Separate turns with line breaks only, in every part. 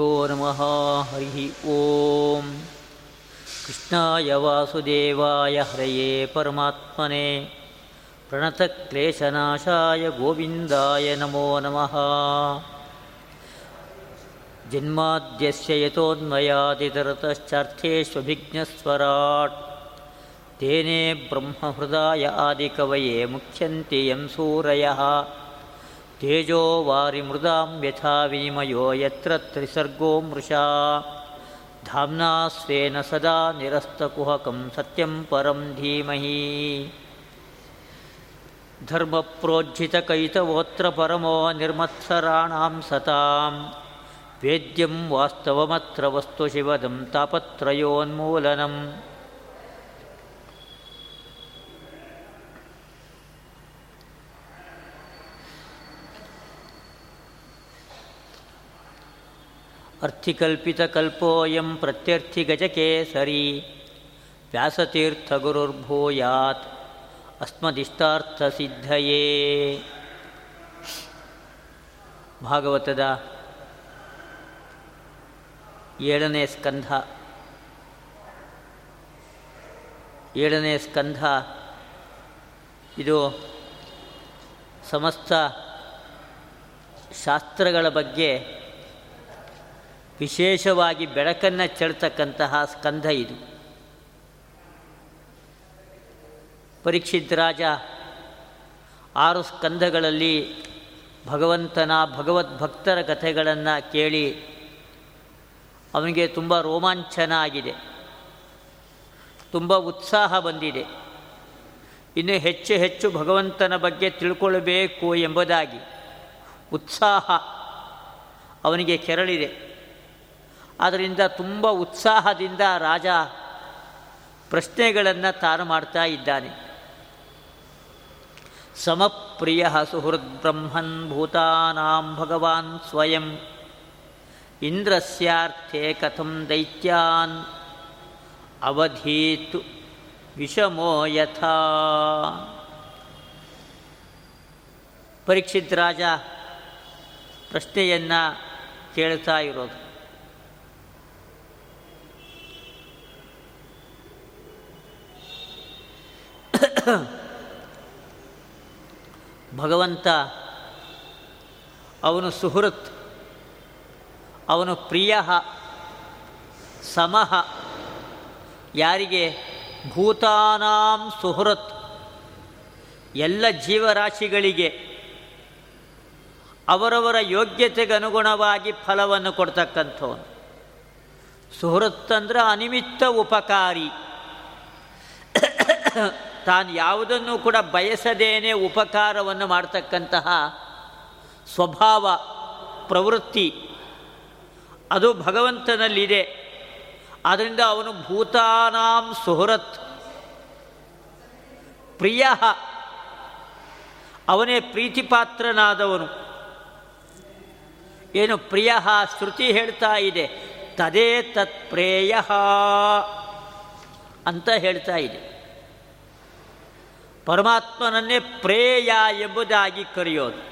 नमः। हरिः ॐ कृष्णाय वासुदेवाय हरये परमात्मने प्रणतक्लेशनाशाय गोविन्दाय नमो नमः। जन्माद्यस्य यतोन्मयादितरतश्चार्थेष्वभिज्ञस्वराट्। तेने ब्रह्महृदाय आदिकवये मुख्यन्ति यं सूरयः तेजो वारिमृदां यथा विनिमयो यत्र त्रिसर्गो मृषा। धाम्ना स्वेन सदा निरस्तकुहकं सत्यं परं धीमहि। धर्मप्रोज्झितकैतवोऽत्र परमो निर्मत्सराणां सतां। वेद्यं वास्तवमत्र वस्तुशिवदं तापत्रयोन्मूलनम् ಅರ್ಥಿಕಲ್ಪಿತ ಕಲ್ಪೋಯಂ ಪ್ರತ್ಯರ್ಥಿ ಗಜಕೇ ಸರಿ ವ್ಯಾಸತೀರ್ಥ ಗುರುರ್ಭೂಯಾತ್ ಅಸ್ಮದಿಷ್ಟಾರ್ಥ ಸಿದ್ಧಯೇ ಭಾಗವತದ ಏಳನೇ ಸ್ಕಂಧ। ಏಳನೇ ಸ್ಕಂಧ, ಇದು ಸಮಸ್ತ ಶಾಸ್ತ್ರಗಳ ಬಗ್ಗೆ ವಿಶೇಷವಾಗಿ ಬೆಳಕನ್ನು ಚೆಲ್ತಕ್ಕಂತಹ ಸ್ಕಂಧ ಇದು. ಪರೀಕ್ಷಿತ್ ರಾಜ ಆರು ಸ್ಕಂಧಗಳಲ್ಲಿ ಭಗವಂತನ ಭಗವದ್ಭಕ್ತರ ಕಥೆಗಳನ್ನು ಕೇಳಿ ಅವನಿಗೆ ತುಂಬ ರೋಮಾಂಚನ ಆಗಿದೆ ತುಂಬ ಉತ್ಸಾಹ ಬಂದಿದೆ. ಇನ್ನು ಹೆಚ್ಚು ಹೆಚ್ಚು ಭಗವಂತನ ಬಗ್ಗೆ ತಿಳ್ಕೊಳ್ಬೇಕು ಎಂಬುದಾಗಿ ಉತ್ಸಾಹ ಅವನಿಗೆ ಕೆರಳಿದೆ. ಆದ್ದರಿಂದ ತುಂಬ ಉತ್ಸಾಹದಿಂದ ರಾಜ ಪ್ರಶ್ನೆಗಳನ್ನು ತಾನು ಮಾಡ್ತಾ ಇದ್ದಾನೆ. ಸಮಪ್ರಿಯ ಸುಹೃದ್ಬ್ರಹ್ಮನ್ ಭೂತಾನಾಂ ಭಗವಾನ್ ಸ್ವಯಂ ಇಂದ್ರಸ್ಯಾರ್ಥೆ ಕಥಂ ದೈತ್ಯಾನ್ ಅವಧೀತು ವಿಷಮೋ ಯಥಾ. ಪರೀಕ್ಷಿತ್ ರಾಜ ಪ್ರಶ್ನೆಯನ್ನು ಕೇಳ್ತಾ ಇರೋದು. ಭಗವಂತ ಅವನು ಸುಹೃತ್, ಅವನು ಪ್ರಿಯ ಸಮಃ ಯಾರಿಗೆ ಭೂತಾನಾಂ ಸುಹೃತ್, ಎಲ್ಲ ಜೀವರಾಶಿಗಳಿಗೆ ಅವರವರ ಯೋಗ್ಯತೆಗೆ ಅನುಗುಣವಾಗಿ ಫಲವನ್ನು ಕೊಡ್ತಕ್ಕಂಥವನು. ಸುಹೃತ್ ಅಂದ್ರೆ ಅನಿಮಿತ್ತ ಉಪಕಾರಿ. ತಾನು ಯಾವುದನ್ನು ಕೂಡ ಬಯಸದೇನೆ ಉಪಕಾರವನ್ನು ಮಾಡ್ತಕ್ಕಂತಹ ಸ್ವಭಾವ, ಪ್ರವೃತ್ತಿ, ಅದು ಭಗವಂತನಲ್ಲಿದೆ. ಆದ್ದರಿಂದ ಅವನು ಭೂತಾನಾಂ ಸುಹೃತ್. ಪ್ರಿಯ. ಅವನೇ ಪ್ರೀತಿಪಾತ್ರನಾದವನು. ಏನು ಪ್ರಿಯ ಶ್ರುತಿ ಹೇಳ್ತಾ ಇದೆ. ತದೇ ತತ್ ಪ್ರೇಯ ಅಂತ ಹೇಳ್ತಾ ಇದೆ. ಪರಮಾತ್ಮನನ್ನೇ ಪ್ರೇಯ ಎಂಬುದಾಗಿ ಕರೆಯೋದು.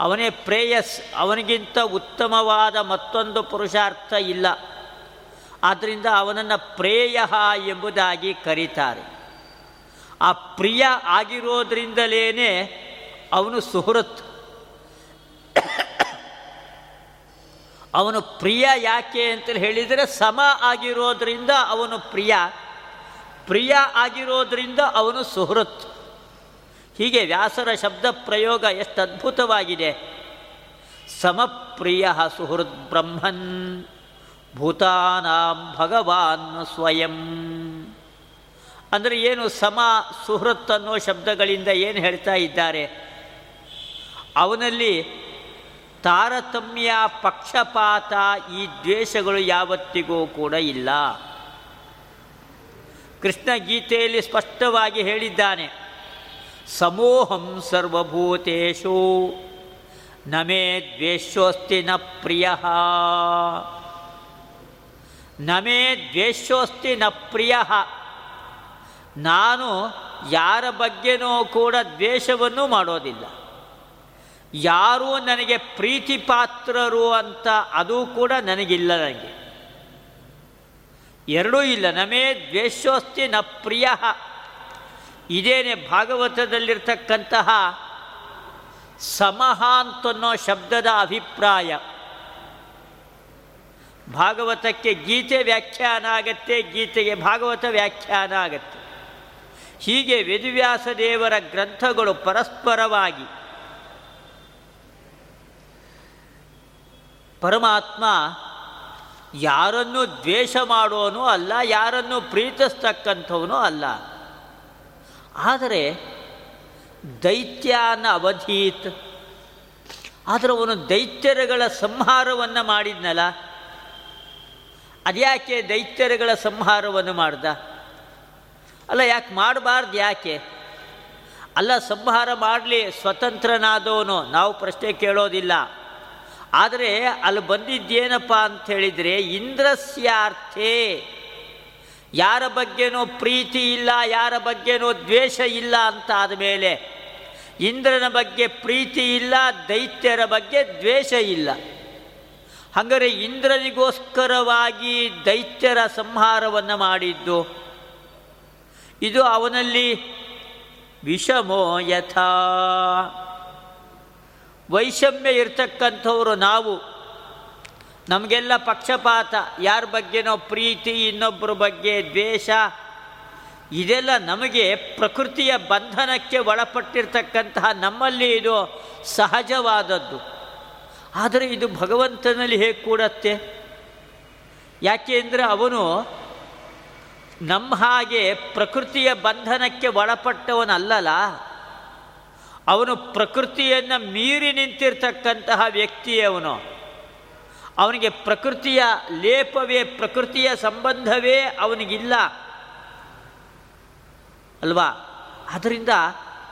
ಅವನೇ ಪ್ರೇಯಸ್ ಅವನಿಗಿಂತ ಉತ್ತಮವಾದ ಮತ್ತೊಂದು ಪುರುಷಾರ್ಥ ಇಲ್ಲ. ಆದ್ದರಿಂದ ಅವನನ್ನು ಪ್ರೇಯ ಎಂಬುದಾಗಿ ಕರೀತಾರೆ. ಆ ಪ್ರಿಯ ಆಗಿರೋದ್ರಿಂದಲೇ ಅವನು ಸುಹೃತ್. ಅವನು ಪ್ರಿಯ ಯಾಕೆ ಅಂತ ಹೇಳಿದರೆ ಸಮ ಆಗಿರೋದ್ರಿಂದ ಅವನು ಪ್ರಿಯ. ಪ್ರಿಯ ಆಗಿರೋದ್ರಿಂದ ಅವನು ಸುಹೃತ್. ಹೀಗೆ ವ್ಯಾಸರ ಶಬ್ದ ಪ್ರಯೋಗ ಎಷ್ಟು ಅದ್ಭುತವಾಗಿದೆ. ಸಮಪ್ರಿಯ ಸುಹೃದ್ ಬ್ರಹ್ಮನ್ ಭೂತಾನಾಂ ಭಗವಾನ್ ಸ್ವಯಂ. ಅಂದರೆ ಏನು ಸಮ ಸುಹೃತ್ ಅನ್ನೋ ಶಬ್ದಗಳಿಂದ ಏನು ಹೇಳ್ತಾ ಇದ್ದಾರೆ. ಅವನಲ್ಲಿ ತಾರತಮ್ಯ ಪಕ್ಷಪಾತ ಈ ದ್ವೇಷಗಳು ಯಾವತ್ತಿಗೂ ಕೂಡ ಇಲ್ಲ. ಕೃಷ್ಣ ಗೀತೆಯಲ್ಲಿ ಸ್ಪಷ್ಟವಾಗಿ ಹೇಳಿದ್ದಾನೆ, ಸಮೋಹಂ ಸರ್ವಭೂತೇಶು, ನಮೇ ದ್ವೇಷೋಸ್ತಿ ನ ಪ್ರಿಯ. ನಮೇ ದ್ವೇಷೋಸ್ತಿ ನ ಪ್ರಿಯ. ನಾನು ಯಾರ ಬಗ್ಗೆನೂ ಕೂಡ ದ್ವೇಷವನ್ನು ಮಾಡೋದಿಲ್ಲ. ಯಾರೂ ನನಗೆ ಪ್ರೀತಿ ಪಾತ್ರರು ಅಂತ ಅದು ಕೂಡ ನನಗಿಲ್ಲ ನನಗೆ ಎರಡೂ ಇಲ್ಲ. ನಮೇ ದ್ವೇಷೋಸ್ತಿ ನ ಪ್ರಿಯ. ಇದೇನೆ ಭಾಗವತದಲ್ಲಿರ್ತಕ್ಕಂತಹ ಸಮಹ ಅಂತನ್ನೋ ಶಬ್ದದ ಅಭಿಪ್ರಾಯ. ಭಾಗವತಕ್ಕೆ ಗೀತೆ ವ್ಯಾಖ್ಯಾನ ಆಗತ್ತೆ, ಗೀತೆಗೆ ಭಾಗವತ ವ್ಯಾಖ್ಯಾನ ಆಗತ್ತೆ. ಹೀಗೆ ವೇದವ್ಯಾಸ ದೇವರ ಗ್ರಂಥಗಳು ಪರಸ್ಪರವಾಗಿ ಪರಮಾತ್ಮ ಯಾರನ್ನು ದ್ವೇಷ ಮಾಡೋನು ಅಲ್ಲ, ಯಾರನ್ನು ಪ್ರೀತಿಸ್ತಕ್ಕಂಥವನು ಅಲ್ಲ. ಆದರೆ ದೈತ್ಯಾನ ಅವಧೀತ್. ಆದರೆ ಅವನು ದೈತ್ಯರುಗಳ ಸಂಹಾರವನ್ನು ಮಾಡಿದ್ನಲ್ಲ. ಅದ್ಯಾಕೆ ದೈತ್ಯರುಗಳ ಸಂಹಾರವನ್ನು ಮಾಡ್ದ? ಅಲ್ಲ, ಯಾಕೆ ಮಾಡಬಾರ್ದು ಯಾಕೆ? ಅಲ್ಲ, ಸಂಹಾರ ಮಾಡಲಿ, ಸ್ವತಂತ್ರನಾದವನು. ನಾವು ಪ್ರಶ್ನೆ ಕೇಳೋದಿಲ್ಲ. ಆದರೆ ಅಲ್ಲಿ ಬಂದಿದ್ದೇನಪ್ಪ ಅಂತ ಹೇಳಿದರೆ, ಇಂದ್ರಸ್ಯಾರ್ಥೆ. ಯಾರ ಬಗ್ಗೆನೋ ಪ್ರೀತಿ ಇಲ್ಲ, ಯಾರ ಬಗ್ಗೆನೋ ದ್ವೇಷ ಇಲ್ಲ ಅಂತ ಆದಮೇಲೆ ಇಂದ್ರನ ಬಗ್ಗೆ ಪ್ರೀತಿ ಇಲ್ಲ, ದೈತ್ಯರ ಬಗ್ಗೆ ದ್ವೇಷ ಇಲ್ಲ. ಹಾಗಾದರೆ ಇಂದ್ರನಿಗೋಸ್ಕರವಾಗಿ ದೈತ್ಯರ ಸಂಹಾರವನ್ನು ಮಾಡಿದ್ದು, ಇದು ಅವನಲ್ಲಿ ವಿಷಮೋ ಯಥಾ. ವೈಷಮ್ಯ ಇರ್ತಕ್ಕಂಥವರು ನಾವು. ನಮಗೆಲ್ಲ ಪಕ್ಷಪಾತ, ಯಾರ ಬಗ್ಗೆನೋ ಪ್ರೀತಿ ಇನ್ನೊಬ್ಬರ ಬಗ್ಗೆ ದ್ವೇಷ, ಇದೆಲ್ಲ ನಮಗೆ ಪ್ರಕೃತಿಯ ಬಂಧನಕ್ಕೆ ಒಳಪಟ್ಟಿರ್ತಕ್ಕಂತಹ ನಮ್ಮಲ್ಲಿ ಇದು ಸಹಜವಾದದ್ದು. ಆದರೆ ಇದು ಭಗವಂತನಲ್ಲಿ ಹೇಗೆ ಕೂಡತ್ತೆ? ಯಾಕೆ ಅಂದರೆ ಅವನು ನಮ್ಮ ಹಾಗೆ ಪ್ರಕೃತಿಯ ಬಂಧನಕ್ಕೆ ಒಳಪಟ್ಟವನಲ್ಲಲ್ಲ ಅವನು ಪ್ರಕೃತಿಯನ್ನು ಮೀರಿ ನಿಂತಿರ್ತಕ್ಕಂತಹ ಅವನು. ಅವನಿಗೆ ಪ್ರಕೃತಿಯ ಲೇಪವೇ, ಪ್ರಕೃತಿಯ ಸಂಬಂಧವೇ ಅವನಿಗಿಲ್ಲ. ಅಲ್ವಾ? ಅದರಿಂದ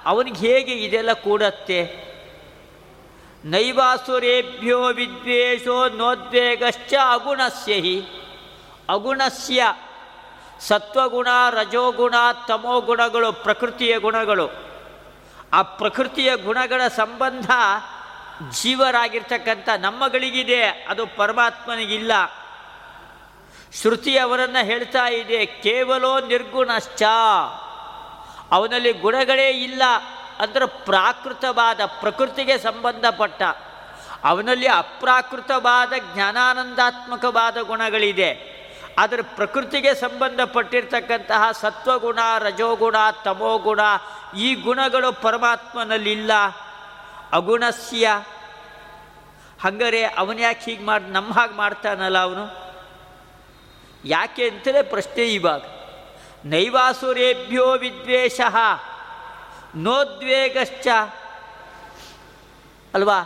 ಅವನಿಗೆ ಹೇಗೆ ಇದೆಲ್ಲ ಕೂಡತ್ತೆ? ನೈವಾಸುರೇಭ್ಯೋ ವಿದ್ವೇಷೋ ನೋದ್ವೇಗಶ್ಚ ಅಗುಣಸ್ಯ ಹಿ ಅಗುಣಸ್ಯ ಸತ್ವಗುಣ, ರಜೋಗುಣ, ತಮೋಗುಣಗಳು, ಪ್ರಕೃತಿಯ ಗುಣಗಳು. ಆ ಪ್ರಕೃತಿಯ ಗುಣಗಳ ಸಂಬಂಧ ಜೀವರಾಗಿರ್ತಕ್ಕಂಥ ನಮ್ಮಗಳಿಗಿದೆ ಅದು ಪರಮಾತ್ಮನಿಗಿಲ್ಲ. ಶ್ರುತಿ ಅವರನ್ನು ಹೇಳ್ತಾ ಇದೆ, ಕೇವಲೋ ನಿರ್ಗುಣಶ್ಚ. ಅವನಲ್ಲಿ ಗುಣಗಳೇ ಇಲ್ಲ ಅಂದರೆ ಪ್ರಾಕೃತವಾದ, ಪ್ರಕೃತಿಗೆ ಸಂಬಂಧಪಟ್ಟ. ಅವನಲ್ಲಿ ಅಪ್ರಾಕೃತವಾದ, ಜ್ಞಾನಾನಂದಾತ್ಮಕವಾದ ಗುಣಗಳಿದೆ. ಆದರೆ ಪ್ರಕೃತಿಗೆ ಸಂಬಂಧಪಟ್ಟಿರ್ತಕ್ಕಂತಹ ಸತ್ವಗುಣ, ರಜೋಗುಣ, ತಮೋಗುಣ ಈ ಗುಣಗಳು ಪರಮಾತ್ಮನಲ್ಲಿಲ್ಲ, ಅಗುಣಸ್ಯ. ಹಂಗಾರೆ ಅವನ್ಯಾಕೆ ಹೀಗೆ ಮಾಡಿ ನಮ್ಮ ಹಾಗೆ ಮಾಡ್ತಾನಲ್ಲ ಅವನು? ಯಾಕೆ ಅಂತಲೇ ಪ್ರಶ್ನೆ ಇವಾಗ. ನೈವಾಸುರೇಭ್ಯೋ ವಿದ್ವೇಷ, ನೋದ್ವೇಗಶ್ಚ. ಅಲ್ವಾ?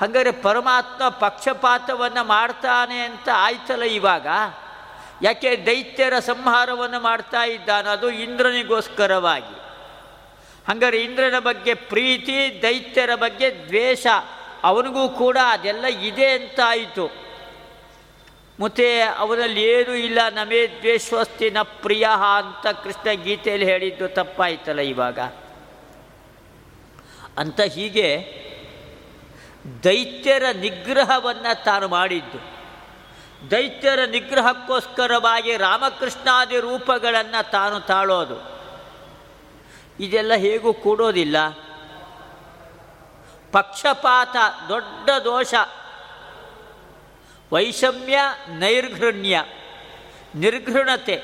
ಹಂಗಾರೆ ಪರಮಾತ್ಮ ಪಕ್ಷಪಾತವನ್ನು ಮಾಡ್ತಾನೆ ಅಂತ ಆಯ್ತಲ್ಲ ಇವಾಗ. ಯಾಕೆ ದೈತ್ಯರ ಸಂಹಾರವನ್ನು ಮಾಡ್ತಾ ಇದ್ದಾನೆ, ಅದು ಇಂದ್ರನಿಗೋಸ್ಕರವಾಗಿ. ಹಾಗಾದ್ರೆ ಇಂದ್ರನ ಬಗ್ಗೆ ಪ್ರೀತಿ, ದೈತ್ಯರ ಬಗ್ಗೆ ದ್ವೇಷ, ಅವನಿಗೂ ಕೂಡ ಅದೆಲ್ಲ ಇದೆ ಅಂತಾಯಿತು. ಮತ್ತೆ ಅವನಲ್ಲಿ ಏನೂ ಇಲ್ಲ. ನಮೇ ದ್ವೇಷಸ್ತಿ ನ ಪ್ರಿಯ ಅಂತ ಕೃಷ್ಣ ಗೀತೆಯಲ್ಲಿ ಹೇಳಿದ್ದು ತಪ್ಪಾಯ್ತಲ್ಲ ಇವಾಗ. ಅಂತ ಹೀಗೆ ದೈತ್ಯರ ನಿಗ್ರಹವನ್ನು ತಾನು ಮಾಡಿದ್ದು. ದೈತ್ಯರ ನಿಗ್ರಹಕ್ಕೋಸ್ಕರವಾಗಿ ರಾಮಕೃಷ್ಣಾದಿ ರೂಪಗಳನ್ನು ತಾನು ತಾಳೋದು. ಇದೆಲ್ಲ ಹೇಗೂ ಕೂಡೋದಿಲ್ಲ. ಪಕ್ಷಪಾತ, ದೊಡ್ಡ ದೋಷ. ವೈಷಮ್ಯ, ನೈರ್ಘೃಣ್ಯ, ನಿರ್ಘೃಣತೆ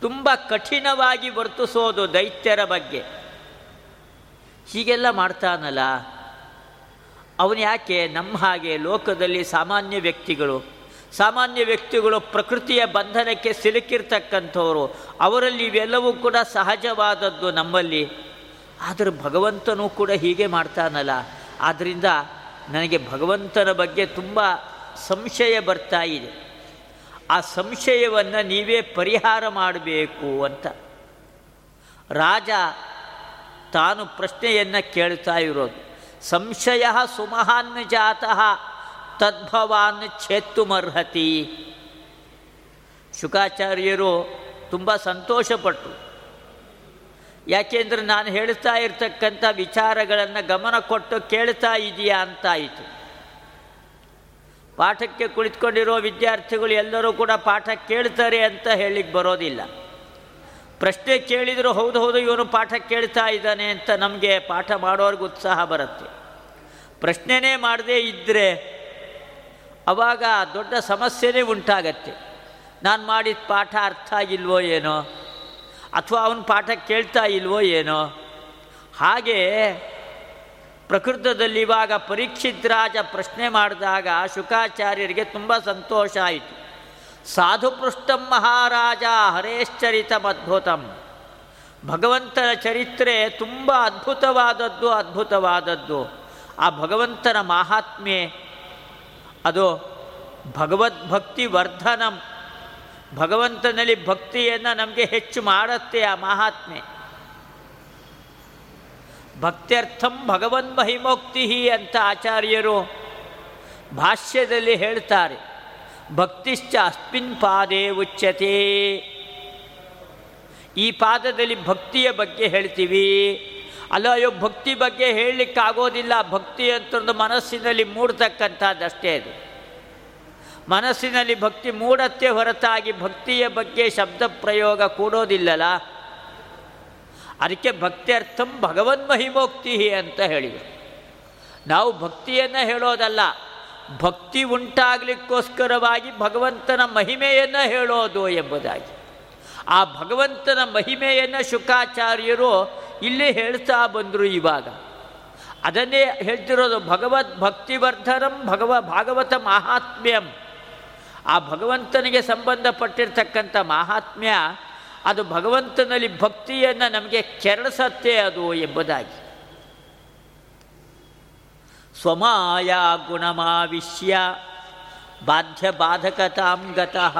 ತುಂಬ ಕಠಿಣವಾಗಿ ವರ್ತಿಸೋದು ದೈತ್ಯರ ಬಗ್ಗೆ. ಹೀಗೆಲ್ಲ ಮಾಡ್ತಾನಲ್ಲ ಅವನು ಯಾಕೆ ನಮ್ಮ ಹಾಗೆ ಲೋಕದಲ್ಲಿ ಸಾಮಾನ್ಯ ವ್ಯಕ್ತಿಗಳು ಸಾಮಾನ್ಯ ವ್ಯಕ್ತಿಗಳು ಪ್ರಕೃತಿಯ ಬಂಧನಕ್ಕೆ ಸಿಲುಕಿರ್ತಕ್ಕಂಥವರು, ಅವರಲ್ಲಿ ಇವೆಲ್ಲವೂ ಕೂಡ ಸಹಜವಾದದ್ದು ನಮ್ಮಲ್ಲಿ. ಆದರೆ ಭಗವಂತನೂ ಕೂಡ ಹೀಗೆ ಮಾಡ್ತಾನಲ್ಲ. ಆದ್ದರಿಂದ ನನಗೆ ಭಗವಂತನ ಬಗ್ಗೆ ತುಂಬ ಸಂಶಯ ಬರ್ತಾ ಇದೆ. ಆ ಸಂಶಯವನ್ನು ನೀವೇ ಪರಿಹಾರ ಮಾಡಬೇಕು ಅಂತ. ರಾಜ ತಾನು ಪ್ರಶ್ನೆಯನ್ನು ಕೇಳ್ತಾ ಇರೋದು. ಸಂಶಯ ಸುಮಹಾನ್ ಜಾತಃ. ತದ್ಭವಾನ್ ಛೇತ್ತುಮರ್ಹತಿ ಶುಕಾಚಾರ್ಯರು ತುಂಬ ಸಂತೋಷಪಟ್ಟರು ಯಾಕೆಂದ್ರೆ ನಾನು ಹೇಳ್ತಾ ಇರ್ತಕ್ಕಂಥ ವಿಚಾರಗಳನ್ನು ಗಮನ ಕೊಟ್ಟು ಕೇಳ್ತಾ ಇದೆಯಾ ಅಂತಾಯಿತು ಪಾಠಕ್ಕೆ ಕುಳಿತುಕೊಂಡಿರೋ ವಿದ್ಯಾರ್ಥಿಗಳು ಎಲ್ಲರೂ ಕೂಡ ಪಾಠ ಕೇಳ್ತಾರೆ ಅಂತ ಹೇಳಿಕ್ಕೆ ಬರೋದಿಲ್ಲ. ಪ್ರಶ್ನೆ ಕೇಳಿದರೂ ಹೌದು ಹೌದು ಇವನು ಪಾಠ ಕೇಳ್ತಾ ಇದ್ದಾನೆ ಅಂತ ನಮಗೆ ಪಾಠ ಮಾಡೋರ್ಗೆ ಉತ್ಸಾಹ ಬರುತ್ತೆ. ಪ್ರಶ್ನೆನೇ ಮಾಡದೇ ಇದ್ದರೆ ಅವಾಗ ದೊಡ್ಡ ಸಮಸ್ಯೆನೇ ಉಂಟಾಗತ್ತೆ. ನಾನು ಮಾಡಿದ ಪಾಠ ಅರ್ಥ ಆಗಿಲ್ವೋ ಏನೋ? ಅಥವಾ ಅವನ ಪಾಠ ಕೇಳ್ತಾ ಇಲ್ವೋ ಏನೋ? ಹಾಗೆ ಪ್ರಕೃತದಲ್ಲಿ ಇವಾಗ ಪರೀಕ್ಷಿತ್ ರಾಜ ಪ್ರಶ್ನೆ ಮಾಡಿದಾಗ ಶುಕಾಚಾರ್ಯರಿಗೆ ತುಂಬ ಸಂತೋಷ ಆಯಿತು. ಸಾಧುಪೃಷ್ಟಂ ಮಹಾರಾಜ ಹರೇಶ್ಚರಿತಂ ಅದ್ಭುತಂ ಭಗವಂತನ ಚರಿತ್ರೆ ತುಂಬ ಅದ್ಭುತವಾದದ್ದು ಅದ್ಭುತವಾದದ್ದು. ಆ ಭಗವಂತನ ಮಹಾತ್ಮೆ ಅದು ಭಗವದ್ಭಕ್ತಿ ವರ್ಧನಂ. ಭಗವಂತನಲ್ಲಿ ಭಕ್ತಿಯನ್ನು ನಮಗೆ ಹೆಚ್ಚು ಮಾಡುತ್ತೆ ಆ ಮಹಾತ್ಮೆ. ಭಕ್ತ್ಯರ್ಥಂ ಭಗವನ್ ಮಹಿಮೋಕ್ತಿ ಅಂತ ಆಚಾರ್ಯರು ಭಾಷ್ಯದಲ್ಲಿ ಹೇಳ್ತಾರೆ. ಭಕ್ತಿಶ್ಚ ಅಸ್ಮಿನ್ ಪಾದೇ ಉಚ್ಯತೆ. ಈ ಪಾದದಲ್ಲಿ ಭಕ್ತಿಯ ಬಗ್ಗೆ ಹೇಳ್ತೀವಿ. ಅಲ್ಲ ಅಯ್ಯೋ ಭಕ್ತಿ ಬಗ್ಗೆ ಹೇಳಲಿಕ್ಕಾಗೋದಿಲ್ಲ. ಭಕ್ತಿ ಅಂತಂದು ಮನಸ್ಸಿನಲ್ಲಿ ಮೂಡ್ತಕ್ಕಂಥದ್ದಷ್ಟೇ ಅದು. ಮನಸ್ಸಿನಲ್ಲಿ ಭಕ್ತಿ ಮೂಡತ್ತೆ ಹೊರತಾಗಿ ಭಕ್ತಿಯ ಬಗ್ಗೆ ಶಬ್ದ ಪ್ರಯೋಗ ಕೂಡೋದಿಲ್ಲಲ್ಲ ಅದಕ್ಕೆ ಭಕ್ತ್ಯರ್ಥಂ ಭಗವನ್ ಮಹಿಮೋಕ್ತಿ ಅಂತ ಹೇಳಿದರು. ನಾವು ಭಕ್ತಿಯನ್ನು ಹೇಳೋದಲ್ಲ. ಭಕ್ತಿ ಉಂಟಾಗಲಿಕ್ಕೋಸ್ಕರವಾಗಿ ಭಗವಂತನ ಮಹಿಮೆಯನ್ನು ಹೇಳೋದು ಎಂಬುದಾಗಿ. ಆ ಭಗವಂತನ ಮಹಿಮೆಯನ್ನು ಶುಕಾಚಾರ್ಯರು ಇಲ್ಲಿ ಹೇಳ್ತಾ ಬಂದರು ಇವಾಗ. ಅದನ್ನೇ ಹೇಳ್ತಿರೋದು ಭಗವದ್ ಭಕ್ತಿವರ್ಧನಂ ಭಗವ ಭಾಗವತ ಮಾಹಾತ್ಮ್ಯಂ ಆ ಭಗವಂತನಿಗೆ ಸಂಬಂಧಪಟ್ಟಿರ್ತಕ್ಕಂಥ ಮಾಹಾತ್ಮ್ಯ, ಅದು ಭಗವಂತನಲ್ಲಿ ಭಕ್ತಿಯನ್ನು ನಮಗೆ ಕೆರಳಿಸತ್ತೆ ಅದು ಎಂಬುದಾಗಿ. ಸ್ವಮಾಯ ಗುಣಮಾವಿಶ್ಯ ಬಾಧ್ಯ ಬಾಧಕತಾಂ ಗತಃ.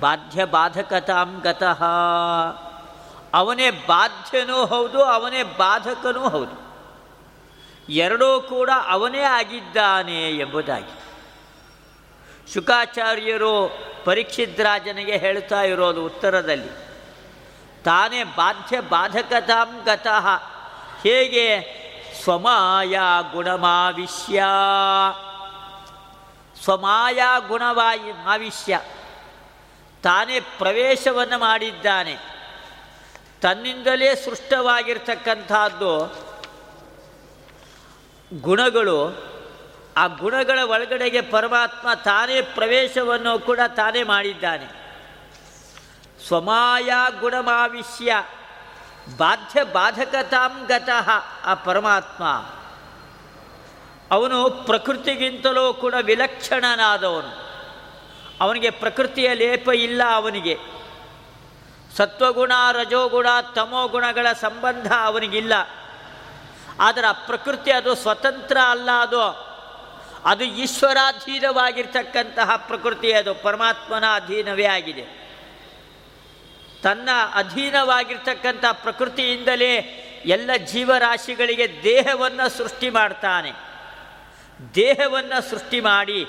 ಬಾಧ್ಯ ಬಾಧಕತಾಂ ಗತಃ. ಅವನೇ ಬಾಧ್ಯನೂ ಹೌದು, ಅವನೇ ಬಾಧಕನೂ ಹೌದು. ಎರಡೂ ಕೂಡ ಅವನೇ ಆಗಿದ್ದಾನೆ ಎಂಬುದಾಗಿ. ಶುಕಾಚಾರ್ಯರು ಪರೀಕ್ಷಿದ್ರಾಜನಿಗೆ ಹೇಳ್ತಾ ಇರೋದು ಉತ್ತರದಲ್ಲಿ. ತಾನೇ ಬಾಧ್ಯ ಬಾಧಕತಾಂ ಗತಃ. ಹೇಗೆ? ಸ್ವಮಾಯ ಗುಣಮಾವಿಷ್ಯ ಸ್ವಮಾಯ ಗುಣವಾಯಿ ಮಾವಿಶ್ಯ ತಾನೇ ಪ್ರವೇಶವನ್ನು ಮಾಡಿದ್ದಾನೆ. ತನ್ನಿಂದಲೇ ಸೃಷ್ಟವಾಗಿರ್ತಕ್ಕಂಥದ್ದು ಗುಣಗಳು. ಆ ಗುಣಗಳ ಒಳಗಡೆಗೆ ಪರಮಾತ್ಮ ತಾನೇ ಪ್ರವೇಶವನ್ನು ಕೂಡ ತಾನೇ ಮಾಡಿದ್ದಾನೆ. ಸ್ವಮಾಯ ಗುಣಮಾವಿಶ್ಯ ಬಾಧ್ಯ ಬಾಧಕತಾಂ ಗತಃ ಆ ಪರಮಾತ್ಮ. ಅವನು ಪ್ರಕೃತಿಗಿಂತಲೂ ಕೂಡ ವಿಲಕ್ಷಣನಾದವನು. ಅವನಿಗೆ ಪ್ರಕೃತಿಯ ಲೇಪ ಇಲ್ಲ ಅವನಿಗೆ. ಸತ್ವಗುಣ, ರಜೋಗುಣ ತಮೋಗುಣಗಳ ಸಂಬಂಧ ಅವನಿಗಿಲ್ಲ. ಆದರೆ ಆ ಪ್ರಕೃತಿ ಅದು ಸ್ವತಂತ್ರ ಅಲ್ಲ ಅದು. ಅದು ಈಶ್ವರಾಧೀನವಾಗಿರ್ತಕ್ಕಂತಹ ಪ್ರಕೃತಿ ಅದು. ಪರಮಾತ್ಮನ ಅಧೀನವೇ ಆಗಿದೆ. ತನ್ನ ಅಧೀನವಾಗಿರ್ತಕ್ಕಂಥ ಪ್ರಕೃತಿಯಿಂದಲೇ ಎಲ್ಲ ಜೀವರಾಶಿಗಳಿಗೆ ದೇಹವನ್ನು ಸೃಷ್ಟಿ ಮಾಡ್ತಾನೆ. ದೇಹವನ್ನು ಸೃಷ್ಟಿ ಮಾಡಿ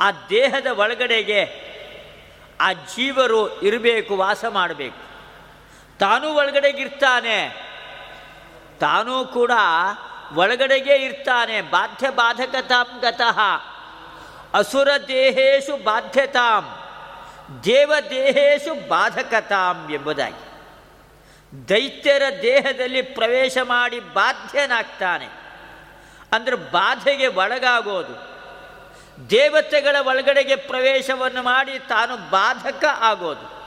ಆ ದೇಹದ ಒಳಗಡೆಗೆ ಆ ಜೀವರು ಇರಬೇಕು, ವಾಸ ಮಾಡಬೇಕು. ತಾನೂ ಒಳಗಡೆಗಿರ್ತಾನೆ. ತಾನೂ ಕೂಡ ಒಳಗಡೆಗೆ ಇರ್ತಾನೆ. ಬಾಧ್ಯ ಬಾಧಕತಾಂ ಗತಃ. ಅಸುರ ದೇಹೇಶು ಬಾಧ್ಯತಾಂ. ದೇವದೇಹೇಶು ಬಾಧಕತಾಂ ಎಂಬುದಾಗಿ. ದೈತ್ಯರ ದೇಹದಲ್ಲಿ ಪ್ರವೇಶ ಮಾಡಿ ಬಾಧ್ಯನಾಗ್ತಾನೆ. ಅಂದರೆ ಬಾಧೆಗೆ ಒಳಗಾಗೋದು. ದೇವತೆಗಳ ಒಳಗಡೆಗೆ ಪ್ರವೇಶವನ್ನು ಮಾಡಿ ತಾನು ಬಾಧಕ ಆಗೋದು.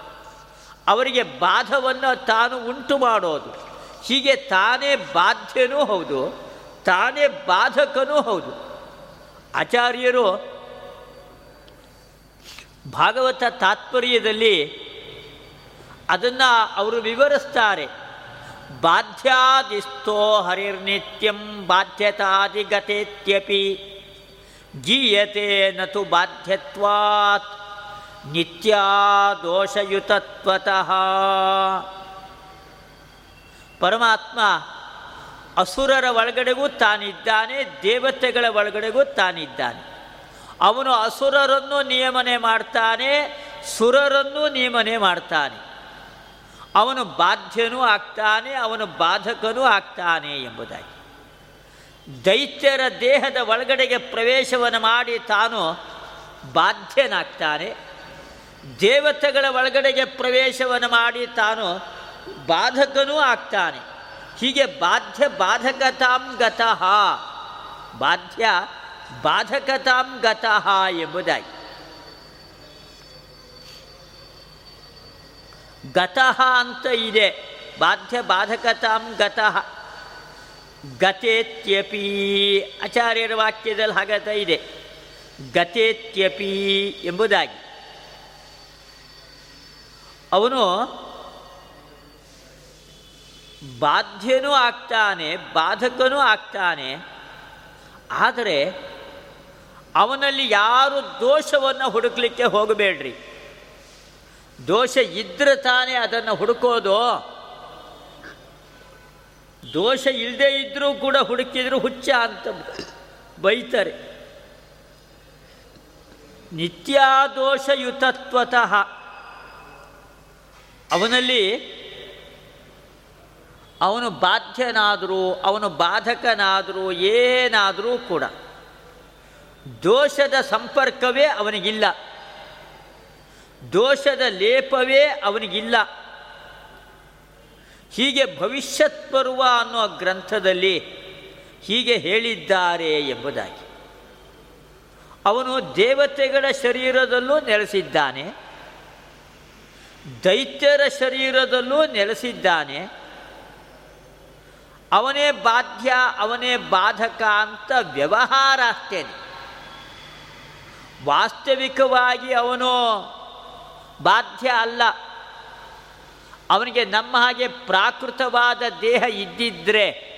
ಅವರಿಗೆ ಬಾಧವನ್ನು ತಾನು ಉಂಟು ಮಾಡೋದು. ಹೀಗೆ ತಾನೇ ಬಾಧ್ಯನೂ ಹೌದು, ತಾನೇ ಬಾಧಕನೂ ಹೌದು. ಆಚಾರ್ಯರು ಭಾಗವತ ತಾತ್ಪರ್ಯದಲ್ಲಿ ಅದನ್ನು ಅವರು ವಿವರಿಸ್ತಾರೆ. ಬಾಧ್ಯಾದಿಸ್ತೋ ಹರಿರ್ನಿತ್ಯಂ ಬಾಧ್ಯತಾದಿಗತೇತ್ಯಪಿ. ಗೀಯತೆ ನತು ಬಾಧ್ಯತ್ವಾತ್ ನಿತ್ಯಾದೋಷಯುತತ್ವತಃ ಪರಮಾತ್ಮ ಅಸುರರ ಒಳಗಡೆಗೂ ತಾನಿದ್ದಾನೆ, ದೇವತೆಗಳ ಒಳಗಡೆಗೂ ತಾನಿದ್ದಾನೆ. ಅವನು ಅಸುರರನ್ನು ನಿಯಮನೆ ಮಾಡ್ತಾನೆ, ಸುರರನ್ನು ನಿಯಮನೆ ಮಾಡ್ತಾನೆ. ಅವನು ಬಾಧ್ಯನೂ ಆಗ್ತಾನೆ, ಅವನು ಬಾಧಕನೂ ಆಗ್ತಾನೆ ಎಂಬುದಾಗಿ. ದೈತ್ಯರ ದೇಹದ ಒಳಗಡೆಗೆ ಪ್ರವೇಶವನ್ನು ಮಾಡಿ ತಾನು ಬಾಧ್ಯನಾಗ್ತಾನೆ. ದೇವತೆಗಳ ಒಳಗಡೆಗೆ ಪ್ರವೇಶವನ್ನು ಮಾಡಿ ತಾನು ಬಾಧಕನೂ ಆಗ್ತಾನೆ. ಹೀಗೆ ಬಾಧ್ಯ ಬಾಧಕತಾಂ ಗತಃ. ಬಾಧ್ಯ ಬಾಧಕತಾಂ ಗತಃ ಎಂಬುದಾಗಿ. ಗತಃ ಅಂತ ಇದೆ. ಬಾಧ್ಯ ಬಾಧಕತಾಂ ಗತಃ. ಗತೇತ್ಯಪಿ ಆಚಾರ್ಯರ ವಾಕ್ಯದಲ್ಲಿ ಹಾಗತ ಇದೆ. ಗತೇತ್ಯಪಿ ಎಂಬುದಾಗಿ. ಅವನು ಬಾಧ್ಯನೂ ಆಗ್ತಾನೆ, ಬಾಧಕನೂ ಆಗ್ತಾನೆ, ಆದರೆ ಅವನಲ್ಲಿ ಯಾರು ದೋಷವನ್ನು ಹುಡುಕ್ಲಿಕ್ಕೆ ಹೋಗಬೇಡ್ರಿ. ದೋಷ ಇದ್ರೆ ತಾನೇ ಅದನ್ನು ಹುಡುಕೋದು. ದೋಷ ಇಲ್ಲದೆ ಇದ್ದರೂ ಕೂಡ ಹುಡುಕಿದ್ರು ಹುಚ್ಚ ಅಂತ ಬೈತಾರೆ. ನಿತ್ಯಾದೋಷಯುತತ್ವತಃ ಅವನಲ್ಲಿ ಅವನು ಬಾಧ್ಯನಾದರೂ, ಅವನು ಬಾಧಕನಾದರೂ, ಏನಾದರೂ ಕೂಡ ದೋಷದ ಸಂಪರ್ಕವೇ ಅವನಿಗಿಲ್ಲ. ದೋಷದ ಲೇಪವೇ ಅವನಿಗಿಲ್ಲ. ಹೀಗೆ ಭವಿಷ್ಯತ್ ಬರುವ ಅನ್ನೋ ಗ್ರಂಥದಲ್ಲಿ ಹೀಗೆ ಹೇಳಿದ್ದಾರೆ ಎಂಬುದಾಗಿ. ಅವನು ದೇವತೆಗಳ ಶರೀರದಲ್ಲೂ ನೆಲೆಸಿದ್ದಾನೆ, ದೈತ್ಯರ ಶರೀರದಲ್ಲೂ ನೆಲೆಸಿದ್ದಾನೆ, ಅವನೇ ಬಾಧ್ಯ, ಅವನೇ ಬಾಧಕ ಅಂತ ವ್ಯವಹಾರ ಅಷ್ಟೇನೆ. ವಾಸ್ತವಿಕವಾಗಿ ಅವನು ಬಾಧ್ಯ ಅಲ್ಲ. ಅವನಿಗೆ ನಮ್ಮ ಹಾಗೆ ಪ್ರಾಕೃತವಾದ ದೇಹ ಇದ್ದಿದ್ದರೆ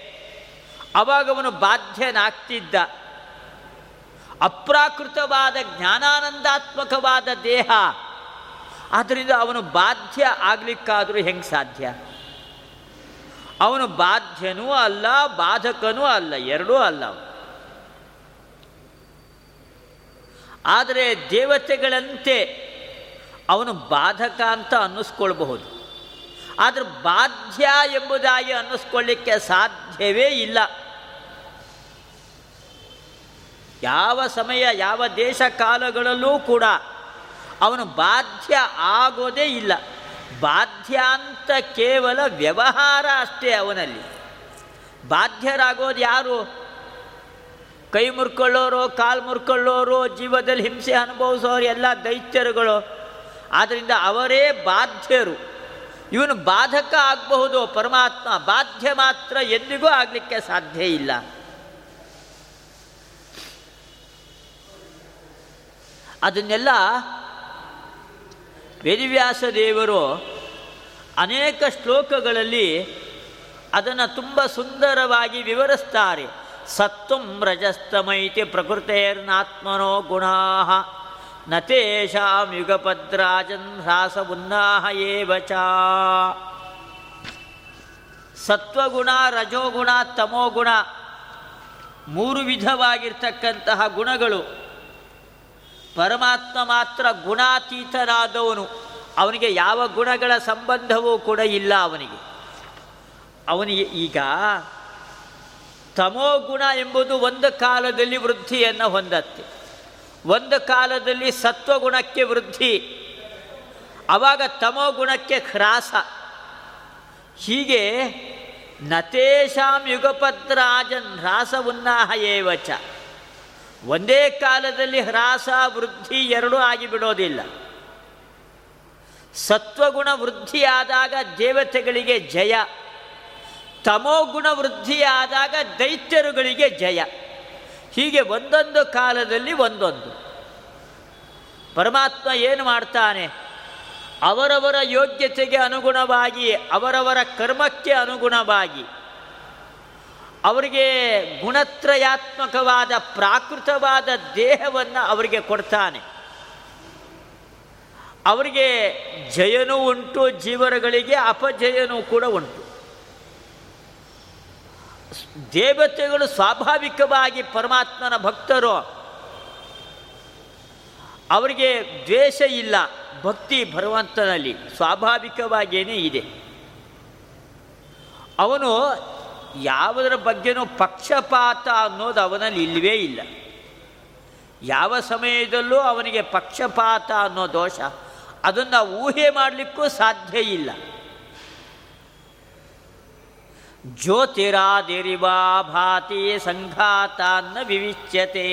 ಅವಾಗ ಅವನು ಬಾಧ್ಯನಾಗ್ತಿದ್ದ. ಅಪ್ರಾಕೃತವಾದ ಜ್ಞಾನಾನಂದಾತ್ಮಕವಾದ ದೇಹ. ಆದ್ದರಿಂದ ಅವನು ಬಾಧ್ಯ ಆಗಲಿಕ್ಕಾದರೂ ಹೆಂಗೆ ಸಾಧ್ಯ? ಅವನು ಬಾಧ್ಯನೂ ಅಲ್ಲ, ಬಾಧಕನೂ ಅಲ್ಲ, ಎರಡೂ ಅಲ್ಲ ಆದರೆ ದೇವತೆಗಳಂತೆ ಅವನು ಬಾಧಕ ಅಂತ ಅನ್ನಿಸ್ಕೊಳ್ಬಹುದು. ಆದರೆ ಬಾಧ್ಯ ಎಂಬುದಾಗಿ ಅನ್ನಿಸ್ಕೊಳ್ಳಿಕ್ಕೆ ಸಾಧ್ಯವೇ ಇಲ್ಲ. ಯಾವ ಸಮಯ, ಯಾವ ದೇಶ ಕಾಲಗಳಲ್ಲೂ ಕೂಡ ಅವನು ಬಾಧ್ಯ ಆಗೋದೇ ಇಲ್ಲ. ಬಾಧ್ಯ ಅಂತ ಕೇವಲ ವ್ಯವಹಾರ ಅಷ್ಟೇ ಅವನಲ್ಲಿ. ಬಾಧ್ಯರಾಗೋದು ಯಾರು? ಕೈ ಮುರ್ಕೊಳ್ಳೋರು, ಕಾಲು ಮುರ್ಕೊಳ್ಳೋರು, ಜೀವದಲ್ಲಿ ಹಿಂಸೆ ಅನುಭವಿಸೋರು ಎಲ್ಲ ದೈತ್ಯರುಗಳು. ಆದ್ದರಿಂದ ಅವರೇ ಬಾಧ್ಯರು. ಇವನು ಬಾಧಕ ಆಗಬಹುದು, ಪರಮಾತ್ಮ ಬಾಧ್ಯ ಮಾತ್ರ ಎಂದಿಗೂ ಆಗಲಿಕ್ಕೆ ಸಾಧ್ಯ ಇಲ್ಲ. ಅದನ್ನೆಲ್ಲ ವೇದಿವ್ಯಾಸ ದೇವರು ಅನೇಕ ಶ್ಲೋಕಗಳಲ್ಲಿ ಅದನ್ನು ತುಂಬ ಸುಂದರವಾಗಿ ವಿವರಿಸ್ತಾರೆ. ಸತ್ವಂ ರಜಸ್ತಮೈತಿ ಪ್ರಕೃತೇರ್ನಾತ್ಮನೋ ಗುಣಾ. ನ ತೇಷಾಂ ಯುಗಪದ್ರಾಜನ್ ಹ್ರಾಸ ಉನ್ನಾಹ ಏವ ಚ ಸತ್ವಗುಣ, ರಜೋಗುಣ, ತಮೋಗುಣ ಮೂರು ವಿಧವಾಗಿರ್ತಕ್ಕಂತಹ ಗುಣಗಳು. ಪರಮಾತ್ಮ ಮಾತ್ರ ಗುಣಾತೀತನಾದವನು ಅವನಿಗೆ ಯಾವ ಗುಣಗಳ ಸಂಬಂಧವೂ ಕೂಡ ಇಲ್ಲ ಅವನಿಗೆ. ಅವನಿಗೆ ಈಗ ತಮೋಗುಣ ಎಂಬುದು ಒಂದು ಕಾಲದಲ್ಲಿ ವೃದ್ಧಿಯನ್ನು ಹೊಂದತ್ತೆ. ಒಂದು ಕಾಲದಲ್ಲಿ ಸತ್ವಗುಣಕ್ಕೆ ವೃದ್ಧಿ ಆವಾಗ ತಮೋಗುಣಕ್ಕೆ ಹ್ರಾಸ. ಹೀಗೆ ನತೇಶಾಂ ಯುಗಪದ್ರಾಜನ್ ಹ್ರಾಸ ಉನ್ನಾಹ ಏವಚ. ಒಂದೇ ಕಾಲದಲ್ಲಿ ಹ್ರಾಸ, ವೃದ್ಧಿ ಎರಡೂ ಆಗಿಬಿಡೋದಿಲ್ಲ. ಸತ್ವಗುಣ ವೃದ್ಧಿಯಾದಾಗ ದೇವತೆಗಳಿಗೆ ಜಯ ತಮೋಗುಣ ವೃದ್ಧಿಯಾದಾಗ ದೈತ್ಯರುಗಳಿಗೆ ಜಯ. ಹೀಗೆ ಒಂದೊಂದು ಕಾಲದಲ್ಲಿ ಒಂದೊಂದು. ಪರಮಾತ್ಮ ಏನು ಮಾಡ್ತಾನೆ? ಅವರವರ ಯೋಗ್ಯತೆಗೆ ಅನುಗುಣವಾಗಿ, ಅವರವರ ಕರ್ಮಕ್ಕೆ ಅನುಗುಣವಾಗಿ, ಅವರಿಗೆ ಗುಣತ್ರಯಾತ್ಮಕವಾದ, ಪ್ರಾಕೃತವಾದ ದೇಹವನ್ನು ಅವರಿಗೆ ಕೊಡ್ತಾನೆ. ಅವರಿಗೆ ಜಯನೂ ಉಂಟು ಜೀವನಗಳಿಗೆ ಅಪಜಯನೂ ಕೂಡ ಉಂಟು. ದೇವತೆಗಳು ಸ್ವಾಭಾವಿಕವಾಗಿ ಪರಮಾತ್ಮನ ಭಕ್ತರು. ಅವರಿಗೆ ದ್ವೇಷ ಇಲ್ಲ, ಭಕ್ತಿ ಭಗವಂತನಲ್ಲಿ ಸ್ವಾಭಾವಿಕವಾಗಿಯೇ ಇದೆ. ಅವನು ಯಾವುದರ ಬಗ್ಗೆನೂ ಪಕ್ಷಪಾತ ಅನ್ನೋದು ಅವನಲ್ಲಿ ಇಲ್ಲವೇ ಇಲ್ಲ. ಯಾವ ಸಮಯದಲ್ಲೂ ಅವನಿಗೆ ಪಕ್ಷಪಾತ ಅನ್ನೋ ದೋಷ, ಅದನ್ನು ಊಹೆ ಮಾಡಲಿಕ್ಕೂ ಸಾಧ್ಯ ಇಲ್ಲ. ಜ್ಯೋತಿರಾದಿರಿವಾ ಭಾತಿ ಸಂಘಾತಾನ್ನ ವಿವಿಚ್ಯತೆ.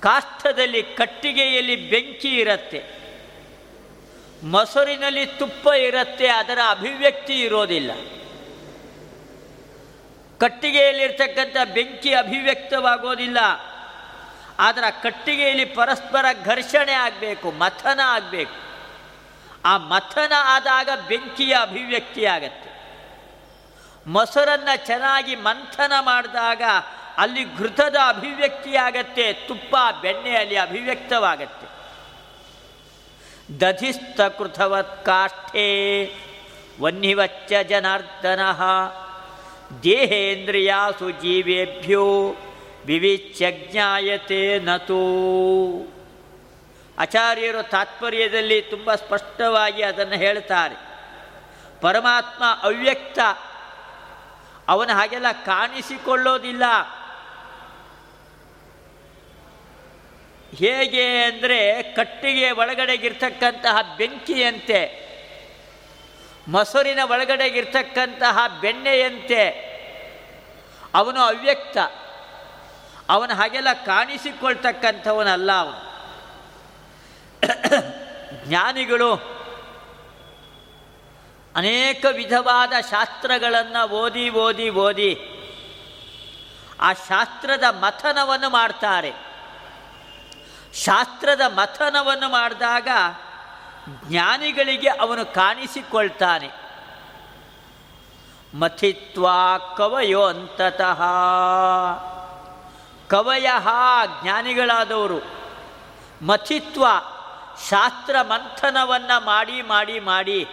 ಕಾಷ್ಟದಲ್ಲಿ ಕಟ್ಟಿಗೆಯಲ್ಲಿ ಬೆಂಕಿ ಇರುತ್ತೆ. ಮೊಸರಿನಲ್ಲಿ ತುಪ್ಪ ಇರುತ್ತೆ, ಅದರ ಅಭಿವ್ಯಕ್ತಿ ಇರೋದಿಲ್ಲ. ಕಟ್ಟಿಗೆಯಲ್ಲಿರ್ತಕ್ಕಂಥ ಬೆಂಕಿ ಅಭಿವ್ಯಕ್ತವಾಗೋದಿಲ್ಲ. ಆದರೆ ಕಟ್ಟಿಗೆಯಲ್ಲಿ ಪರಸ್ಪರ ಘರ್ಷಣೆ ಆಗಬೇಕು, ಮಥನ ಆಗಬೇಕು. ಆ ಮಥನ ಆದಾಗ ಬೆಂಕಿಯ ಅಭಿವ್ಯಕ್ತಿ ಆಗತ್ತೆ ಮೊಸರನ್ನು ಚೆನ್ನಾಗಿ ಮಂಥನ ಮಾಡಿದಾಗ ಅಲ್ಲಿ ಘೃತದ ಅಭಿವ್ಯಕ್ತಿ ಆಗತ್ತೆ ತುಪ್ಪ ಬೆಣ್ಣೆಯಲ್ಲಿ ಅಭಿವ್ಯಕ್ತವಾಗತ್ತೆ. ದಧಿಸ್ತ ಕೃತವತ್ ಕಾಷ್ಠೇ ವನ್ನಿವಚ್ಚ ಜನಾರ್ದನ ದೇಹೇಂದ್ರಿಯಾಸು ಜೀವೇಭ್ಯೋ ವಿವಿಚ್ಯ ಜ್ಞಾಯತೆ ನತೋ. ಆಚಾರ್ಯರು ತಾತ್ಪರ್ಯದಲ್ಲಿ ತುಂಬ ಸ್ಪಷ್ಟವಾಗಿ ಅದನ್ನು ಹೇಳ್ತಾರೆ. ಪರಮಾತ್ಮ ಅವ್ಯಕ್ತ. ಅವನು ಹಾಗೆಲ್ಲ ಕಾಣಿಸಿಕೊಳ್ಳೋದಿಲ್ಲ. ಹೇಗೆ ಅಂದರೆ ಕಟ್ಟಿಗೆ ಒಳಗಡೆಗಿರ್ತಕ್ಕಂತಹ ಬೆಂಕಿಯಂತೆ, ಮೊಸರಿನ ಒಳಗಡೆಗಿರ್ತಕ್ಕಂತಹ ಬೆಣ್ಣೆಯಂತೆ. ಅವನು ಅವ್ಯಕ್ತ. ಅವನು ಹಾಗೆಲ್ಲ ಕಾಣಿಸಿಕೊಳ್ತಕ್ಕಂಥವನಲ್ಲ ಅವನು. ಜ್ಞಾನಿಗಳು ಅನೇಕ ವಿಧವಾದ ಶಾಸ್ತ್ರಗಳನ್ನು ಓದಿ ಓದಿ ಓದಿ ಆ ಶಾಸ್ತ್ರದ ಮಥನವನ್ನು ಮಾಡ್ತಾರೆ. ಶಾಸ್ತ್ರದ ಮಥನವನ್ನು ಮಾಡಿದಾಗ ಜ್ಞಾನಿಗಳಿಗೆ ಅವನು ಕಾಣಿಸಿಕೊಳ್ತಾನೆ. ಮಥಿತ್ವ ಕವಯೋ ಅಂತತಃ ಕವಯ ಜ್ಞಾನಿಗಳಾದವರು. ಮಥಿತ್ವ ಶಾಸ್ತ್ರ ಮಂಥನವನ್ನು ಮಾಡಿ ಮಾಡಿ ಮಾಡಿ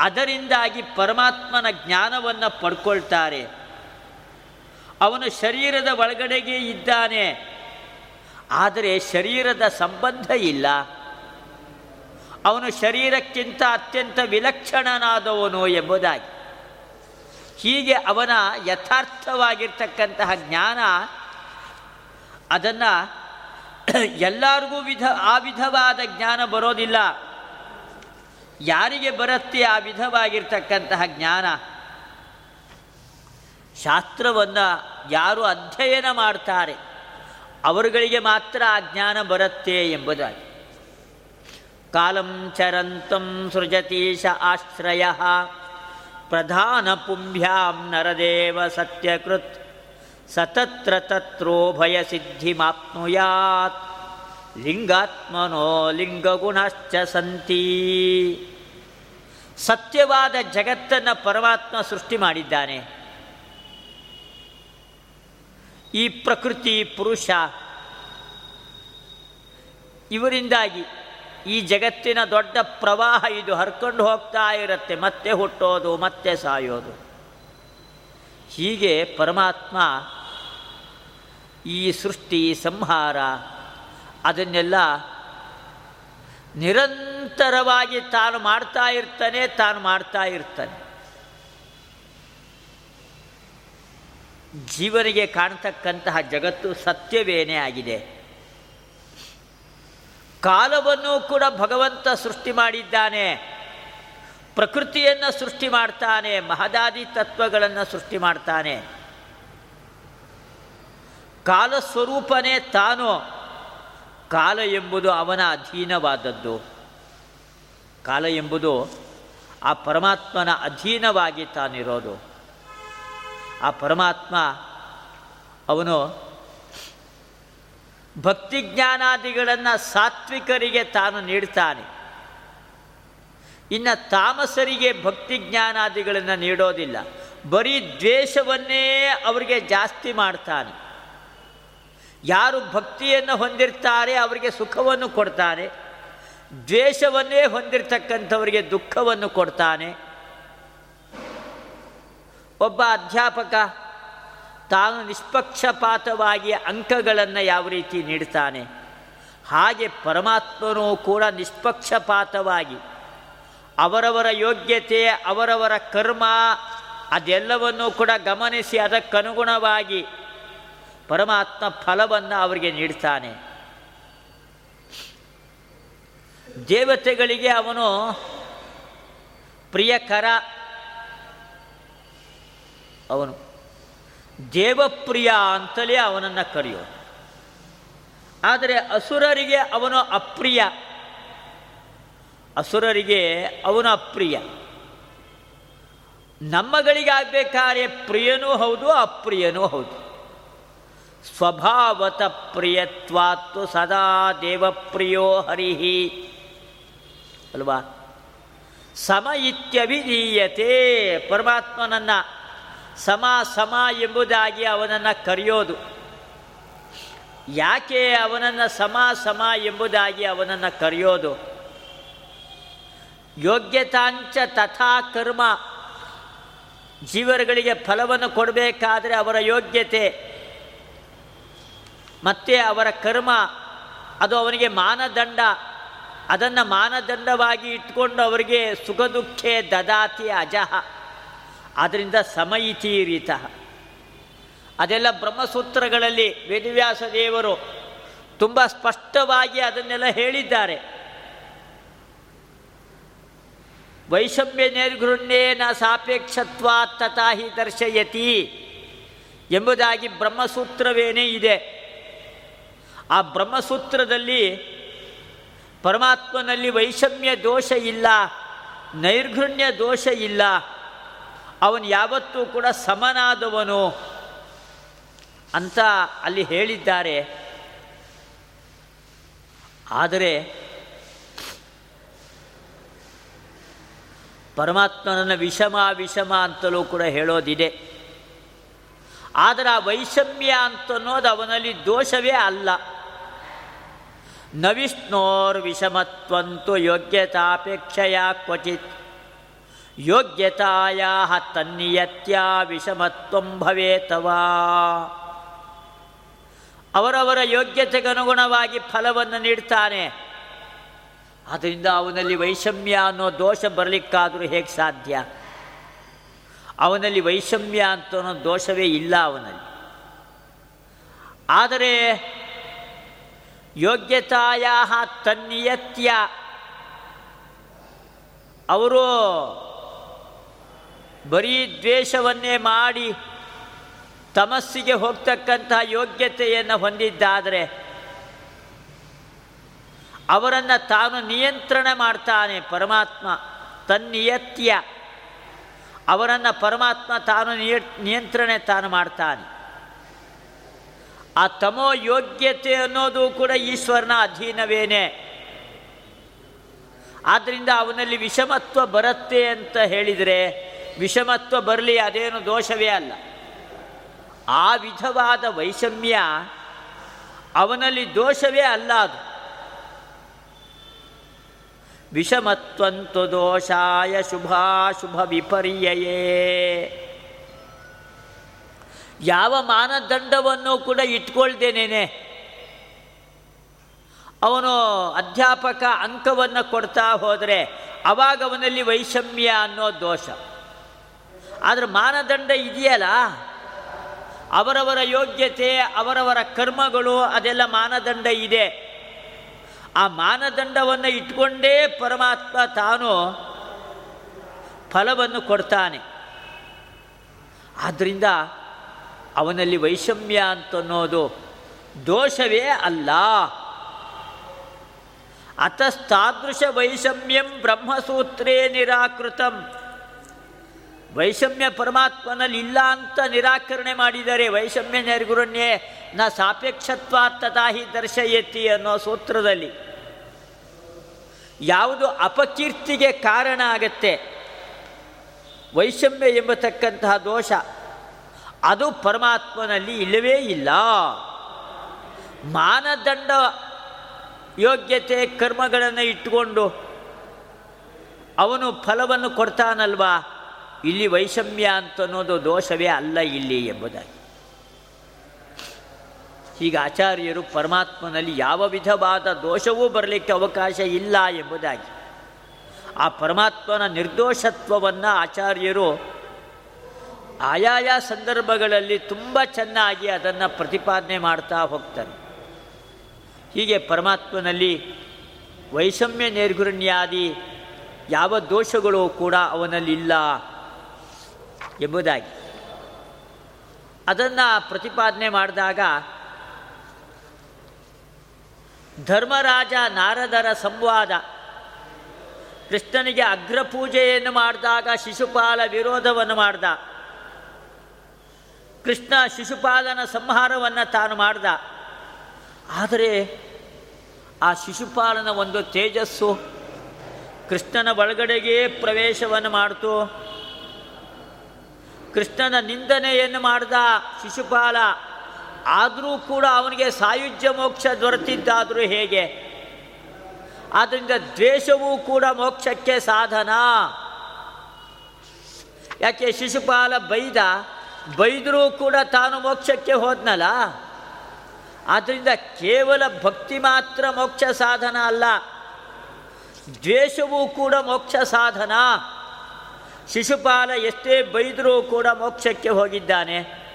ಅದರಿಂದಾಗಿ ಪರಮಾತ್ಮನ ಜ್ಞಾನವನ್ನು ಪಡ್ಕೊಳ್ತಾರೆ. ಅವನು ಶರೀರದ ಒಳಗಡೆಗೆ ಇದ್ದಾನೆ, ಆದರೆ ಶರೀರದ ಸಂಬಂಧ ಇಲ್ಲ. ಅವನು ಶರೀರಕ್ಕಿಂತ ಅತ್ಯಂತ ವಿಲಕ್ಷಣನಾದವನು ಎಂಬುದಾಗಿ. ಹೀಗೆ ಅವನ ಯಥಾರ್ಥವಾಗಿರ್ತಕ್ಕಂತಹ ಜ್ಞಾನ ಅದನ್ನು ಎಲ್ಲರಿಗೂ ವಿಧ, ಆ ವಿಧವಾದ ಜ್ಞಾನ ಬರೋದಿಲ್ಲ. ಯಾರಿಗೆ ಬರುತ್ತೆ ಆ ವಿಧವಾಗಿರ್ತಕ್ಕಂತಹ ಜ್ಞಾನ? ಶಾಸ್ತ್ರವನ್ನು ಯಾರು ಅಧ್ಯಯನ ಮಾಡ್ತಾರೆ, ಅವರುಗಳಿಗೆ ಮಾತ್ರ ಆ ಜ್ಞಾನ ಬರುತ್ತೆ ಎಂಬುದಾಗಿ. ಕಾಲಂ ಚರಂತಂ ಸೃಜತೀಶ ಆಶ್ರಯ. ಪ್ರಧಾನ ಪುಂಭ್ಯಾಂ ನರದೇವ ಸತ್ಯಕೃತ್. ಸತತ್ರ ತತ್ರೋಭಯ ಸಿದ್ಧಿಮಾಪ್ನುಯಾತ್ ಲಿಂಗಾತ್ಮನೋ ಲಿಂಗಗುಣಶ್ಚ ಸಂತಿ. ಸತ್ಯವಾದ ಜಗತ್ತನ್ನು ಪರಮಾತ್ಮ ಸೃಷ್ಟಿ ಮಾಡಿದ್ದಾನೆ. ಈ ಪ್ರಕೃತಿ ಪುರುಷ, ಇವರಿಂದಾಗಿ ಈ ಜಗತ್ತಿನ ದೊಡ್ಡ ಪ್ರವಾಹ ಇದು ಹರ್ಕೊಂಡು ಹೋಗ್ತಾ ಇರುತ್ತೆ. ಮತ್ತೆ ಹುಟ್ಟೋದು, ಮತ್ತೆ ಸಾಯೋದು. ಹೀಗೆ ಪರಮಾತ್ಮ ಈ ಸೃಷ್ಟಿ ಸಂಹಾರ, ಅದನ್ನೆಲ್ಲ ನಿರಂತರವಾಗಿ ತಾನು ಮಾಡ್ತಾ ಇರ್ತಾನೆ, ತಾನು ಮಾಡ್ತಾ ಇರ್ತಾನೆ. ಜೀವನಿಗೆ ಕಾಣ್ತಕ್ಕಂತಹ ಜಗತ್ತು ಸತ್ಯವೇನೇ ಆಗಿದೆ. ಕಾಲವನ್ನು ಕೂಡ ಭಗವಂತ ಸೃಷ್ಟಿ ಮಾಡಿದ್ದಾನೆ. ಪ್ರಕೃತಿಯನ್ನು ಸೃಷ್ಟಿ ಮಾಡ್ತಾನೆ, ಮಹದಾದಿ ತತ್ವಗಳನ್ನು ಸೃಷ್ಟಿ ಮಾಡ್ತಾನೆ. ಕಾಲ ಸ್ವರೂಪನೇ ತಾನು, ಕಾಲ ಎಂಬುದು ಅವನ ಅಧೀನವಾದದ್ದು. ಕಾಲ ಎಂಬುದು ಆ ಪರಮಾತ್ಮನ ಅಧೀನವಾಗಿ ತಾನಿರೋದು. ಆ ಪರಮಾತ್ಮ ಅವನು ಭಕ್ತಿಜ್ಞಾನಾದಿಗಳನ್ನು ಸಾತ್ವಿಕರಿಗೆ ತಾನು ನೀಡ್ತಾನೆ. ಇನ್ನು ತಾಮಸರಿಗೆ ಭಕ್ತಿ ಜ್ಞಾನಾದಿಗಳನ್ನು ನೀಡೋದಿಲ್ಲ. ಬರೀ ದ್ವೇಷವನ್ನೇ ಅವರಿಗೆ ಜಾಸ್ತಿ ಮಾಡ್ತಾನೆ. ಯಾರು ಭಕ್ತಿಯನ್ನು ಹೊಂದಿರ್ತಾರೆ ಅವರಿಗೆ ಸುಖವನ್ನು ಕೊಡ್ತಾನೆ, ದ್ವೇಷವನ್ನೇ ಹೊಂದಿರತಕ್ಕಂಥವರಿಗೆ ದುಃಖವನ್ನು ಕೊಡ್ತಾನೆ. ಒಬ್ಬ ಅಧ್ಯಾಪಕ ತಾನು ನಿಷ್ಪಕ್ಷಪಾತವಾಗಿ ಅಂಕಗಳನ್ನು ಯಾವ ರೀತಿ ನೀಡ್ತಾನೆ, ಹಾಗೆ ಪರಮಾತ್ಮನೂ ಕೂಡ ನಿಷ್ಪಕ್ಷಪಾತವಾಗಿ ಅವರವರ ಯೋಗ್ಯತೆ, ಅವರವರ ಕರ್ಮ ಅದೆಲ್ಲವನ್ನೂ ಕೂಡ ಗಮನಿಸಿ ಅದಕ್ಕನುಗುಣವಾಗಿ ಪರಮಾತ್ಮ ಫಲವನ್ನು ಅವರಿಗೆ ನೀಡ್ತಾನೆ. ದೇವತೆಗಳಿಗೆ ಅವನು ಪ್ರಿಯಕರ. ಅವನು ದೇವಪ್ರಿಯ ಅಂತಲೇ ಅವನನ್ನು ಕರೆಯೋ ಆದರೆ ಅಸುರರಿಗೆ ಅವನು ಅಪ್ರಿಯ. ಅಸುರರಿಗೆ ಅವನು ಅಪ್ರಿಯ. ನಮ್ಮಗಳಿಗಾಗಬೇಕಾದ್ರೆ ಪ್ರಿಯನೂ ಹೌದು, ಅಪ್ರಿಯನೂ ಹೌದು. ಸ್ವಭಾವತ ಪ್ರಿಯತ್ವಾತ್ತು ಸದಾ ದೇವಪ್ರಿಯೋ ಹರಿಹಿ. ಅಲ್ವಾ? ಸಮ ಇತ್ಯಭಿಧೀಯತೆ. ಪರಮಾತ್ಮನನ್ನು ಸಮ ಸಮ ಎಂಬುದಾಗಿ ಅವನನ್ನು ಕರೆಯೋದು. ಯಾಕೆ ಅವನನ್ನು ಸಮ ಸಮ ಎಂಬುದಾಗಿ ಅವನನ್ನು ಕರೆಯೋದು? ಯೋಗ್ಯತಾಂಚ ತಥಾ ಕರ್ಮ. ಜೀವರುಗಳಿಗೆ ಫಲವನ್ನು ಕೊಡಬೇಕಾದರೆ ಅವರ ಯೋಗ್ಯತೆ. ಮತ್ತು ಅವರ ಕರ್ಮ, ಅದು ಅವನಿಗೆ ಮಾನದಂಡ. ಅದನ್ನು ಮಾನದಂಡವಾಗಿ ಇಟ್ಕೊಂಡು ಅವರಿಗೆ ಸುಖ ದುಃಖೆ ದದಾತಿ ಅಜಹ ಆದ್ದರಿಂದ ಸಮಯಿತೀರಿತ. ಅದೆಲ್ಲ ಬ್ರಹ್ಮಸೂತ್ರಗಳಲ್ಲಿ ವೇದವ್ಯಾಸ ದೇವರು ತುಂಬ ಸ್ಪಷ್ಟವಾಗಿ ಅದನ್ನೆಲ್ಲ ಹೇಳಿದ್ದಾರೆ. ವೈಷಮ್ಯ ನಿರ್ಗೃಣ್ಯೇನ ಸಾಪೇಕ್ಷತ್ವಾ ತಥಾ ಹಿ ದರ್ಶಯತಿ ಎಂಬುದಾಗಿ ಬ್ರಹ್ಮಸೂತ್ರವೇನೇ ಇದೆ. ಆ ಬ್ರಹ್ಮಸೂತ್ರದಲ್ಲಿ ಪರಮಾತ್ಮನಲ್ಲಿ ವೈಷಮ್ಯ ದೋಷ ಇಲ್ಲ, ನೈರ್ಘುಣ್ಯ ದೋಷ ಇಲ್ಲ, ಅವನು ಯಾವತ್ತೂ ಕೂಡ ಸಮನಾದವನು ಅಂತ ಅಲ್ಲಿ ಹೇಳಿದ್ದಾರೆ. ಆದರೆ ಪರಮಾತ್ಮನನ್ನು ವಿಷಮ ವಿಷಮ ಅಂತಲೂ ಕೂಡ ಹೇಳೋದಿದೆ. ಆದರೆ ಆ ವೈಷಮ್ಯ ಅಂತನ್ನೋದು ಅವನಲ್ಲಿ ದೋಷವೇ ಅಲ್ಲ. ನ ವಿಷ್ಣೋರ್ ವಿಷಮತ್ವಂತು ಯೋಗ್ಯತಾಪೇಕ್ಷೆಯ ಕ್ವಚಿತ್. ಯೋಗ್ಯತಾಯ ತನ್ನಿಯತ್ಯ ವಿಷಮತ್ವಂ ಭವೇತವಾ. ಅವರವರ ಯೋಗ್ಯತೆಗನುಗುಣವಾಗಿ ಫಲವನ್ನು ನೀಡ್ತಾನೆ. ಆದ್ದರಿಂದ ಅವನಲ್ಲಿ ವೈಷಮ್ಯ ಅನ್ನೋ ದೋಷ ಬರಲಿಕ್ಕಾದರೂ ಹೇಗೆ ಸಾಧ್ಯ? ಅವನಲ್ಲಿ ವೈಷಮ್ಯ ಅಂತ ದೋಷವೇ ಇಲ್ಲ ಅವನಲ್ಲಿ. ಆದರೆ ಯೋಗ್ಯತಾಯ ತನ್ನಿಯತ್ಯ. ಅವರು ಬರೀ ದ್ವೇಷವನ್ನೇ ಮಾಡಿ ತಮಸ್ಸಿಗೆ ಹೋಗ್ತಕ್ಕಂತಹ ಯೋಗ್ಯತೆಯನ್ನು ಹೊಂದಿದ್ದಾದರೆ ಅವರನ್ನು ತಾನು ನಿಯಂತ್ರಣ ಮಾಡ್ತಾನೆ ಪರಮಾತ್ಮ, ತನ್ನಿಯತ್ಯ. ಅವರನ್ನು ಪರಮಾತ್ಮ ತಾನು ನಿಯ ನಿಯಂತ್ರಣೆ ತಾನು ಮಾಡ್ತಾನೆ. ಆ ತಮೋ ಯೋಗ್ಯತೆ ಅನ್ನೋದು ಕೂಡ ಈಶ್ವರನ ಅಧೀನವೇನೆ. ಆದ್ದರಿಂದ ಅವನಲ್ಲಿ ವಿಷಮತ್ವ ಬರುತ್ತೆ ಅಂತ ಹೇಳಿದರೆ ವಿಷಮತ್ವ ಬರಲಿ ಅದೇನು ದೋಷವೇ ಅಲ್ಲ. ಆ ವಿಧವಾದ ವೈಷಮ್ಯ ಅವನಲ್ಲಿ ದೋಷವೇ ಅಲ್ಲ ಅದು. ವಿಷಮತ್ವಂತು ದೋಷಾಯ ಶುಭಾಶುಭ ವಿಪರ್ಯಯೇ. ಯಾವ ಮಾನದಂಡವನ್ನು ಕೂಡ ಇಟ್ಕೊಳ್ದೇನೇನೆ? ಅವನು ಅಧ್ಯಾಪಕ ಅಂಕವನ್ನು ಕೊಡ್ತಾ ಹೋದರೆ ಅವಾಗ ಅವನಲ್ಲಿ ವೈಷಮ್ಯ ಅನ್ನೋ ದೋಷ. ಆದರೆ ಮಾನದಂಡ ಇದೆಯಲ್ಲ? ಅವರವರ ಯೋಗ್ಯತೆ, ಅವರವರ ಕರ್ಮಗಳು, ಅದೆಲ್ಲ ಮಾನದಂಡ ಇದೆ. ಆ ಮಾನದಂಡವನ್ನು ಇಟ್ಕೊಂಡೇ ಪರಮಾತ್ಮ ತಾನು ಫಲವನ್ನು ಕೊಡ್ತಾನೆ. ಆದ್ದರಿಂದ ಅವನಲ್ಲಿ ವೈಷಮ್ಯ ಅಂತನ್ನೋದು ದೋಷವೇ ಅಲ್ಲ. ಅತಸ್ತಾದೃಶ ವೈಷಮ್ಯಂ ಬ್ರಹ್ಮಸೂತ್ರೇ ನಿರಾಕೃತಂ. ವೈಷಮ್ಯ ಪರಮಾತ್ಮನಲ್ಲಿ ಇಲ್ಲ ಅಂತ ನಿರಾಕರಣೆ ಮಾಡಿದರೆ ವೈಷಮ್ಯ ನಿರ್ಗುರಣ್ಯೇ ನ ಸಾಪೇಕ್ಷತ್ವ ತಥಾಹಿ ದರ್ಶಯತಿ ಅನ್ನೋ ಸೂತ್ರದಲ್ಲಿ. ಯಾವುದು ಅಪಕೀರ್ತಿಗೆ ಕಾರಣ ಆಗತ್ತೆ. ವೈಷಮ್ಯ ಎಂಬತಕ್ಕಂತಹ ದೋಷ. ಅದು ಪರಮಾತ್ಮನಲ್ಲಿ ಇಲ್ಲವೇ ಇಲ್ಲ. ಮಾನದಂಡ ಯೋಗ್ಯತೆ ಕರ್ಮಗಳನ್ನು ಇಟ್ಟುಕೊಂಡು ಅವನು ಫಲವನ್ನು ಕೊಡ್ತಾನಲ್ವಾ? ಇಲ್ಲಿ ವೈಷಮ್ಯ ಅಂತ ಅನ್ನೋದು ದೋಷವೇ ಅಲ್ಲ ಇಲ್ಲಿ ಎಂಬುದಾಗಿ. ಹೀಗೆ ಆಚಾರ್ಯರು ಪರಮಾತ್ಮನಲ್ಲಿ ಯಾವ ವಿಧವಾದ ದೋಷವೂ ಬರಲಿಕ್ಕೆ ಅವಕಾಶ ಇಲ್ಲ ಎಂಬುದಾಗಿ. ಆ ಪರಮಾತ್ಮನ ನಿರ್ದೋಷತ್ವವನ್ನು ಆಚಾರ್ಯರು ಆಯಾಯ ಸಂದರ್ಭಗಳಲ್ಲಿ ತುಂಬ ಚೆನ್ನಾಗಿ ಅದನ್ನು ಪ್ರತಿಪಾದನೆ ಮಾಡ್ತಾ ಹೋಗ್ತಾರೆ. ಹೀಗೆ ಪರಮಾತ್ಮನಲ್ಲಿ ವೈಷಮ್ಯ ನಿರ್ಗುಣ್ಯಾದಿ ಯಾವ ದೋಷಗಳು ಕೂಡ ಅವನಲ್ಲಿಲ್ಲ ಎಂಬುದಾಗಿ. ಅದನ್ನು ಪ್ರತಿಪಾದನೆ ಮಾಡಿದಾಗ ಧರ್ಮರಾಜ ನಾರದರ ಸಂವಾದ, ಕೃಷ್ಣನಿಗೆ ಅಗ್ರಪೂಜೆಯನ್ನು ಮಾಡಿದಾಗ ಶಿಶುಪಾಲ ವಿರೋಧವನ್ನು ಮಾಡ್ದ. ಕೃಷ್ಣ ಶಿಶುಪಾಲನ ಸಂಹಾರವನ್ನು ತಾನು ಮಾಡ್ದ. ಆದರೆ ಆ ಶಿಶುಪಾಲನ ಒಂದು ತೇಜಸ್ಸು ಕೃಷ್ಣನ ಒಳಗಡೆಗೆ ಪ್ರವೇಶವನ್ನು ಮಾಡಿತು. ಕೃಷ್ಣನ ನಿಂದನೆಯನ್ನು ಮಾಡಿದ ಶಿಶುಪಾಲ. ಆದರೂ ಕೂಡ ಅವನಿಗೆ ಸಾಯುಜ್ಯ ಮೋಕ್ಷ ದೊರೆತಿದ್ದಾದರೂ ಹೇಗೆ? ಆದ್ದರಿಂದ ದ್ವೇಷವೂ ಕೂಡ ಮೋಕ್ಷಕ್ಕೆ ಸಾಧನ. ಯಾಕೆ ಶಿಶುಪಾಲ ಬೈದ? ಬೈದರೂ ಕೂಡ ತಾನು ಮೋಕ್ಷಕ್ಕೆ ಹೋದ್ನಲ್ಲ? ಆದ್ದರಿಂದ ಕೇವಲ ಭಕ್ತಿ ಮಾತ್ರ ಮೋಕ್ಷ ಸಾಧನ ಅಲ್ಲ. ದ್ವೇಷವೂ ಕೂಡ ಮೋಕ್ಷ ಸಾಧನ. ಶಿಶುಪಾಲ ಎಷ್ಟೇ ಬೈದರೂ ಕೂಡ ಮೋಕ್ಷಕ್ಕೆ ಹೋಗಿದ್ದಾನೆ.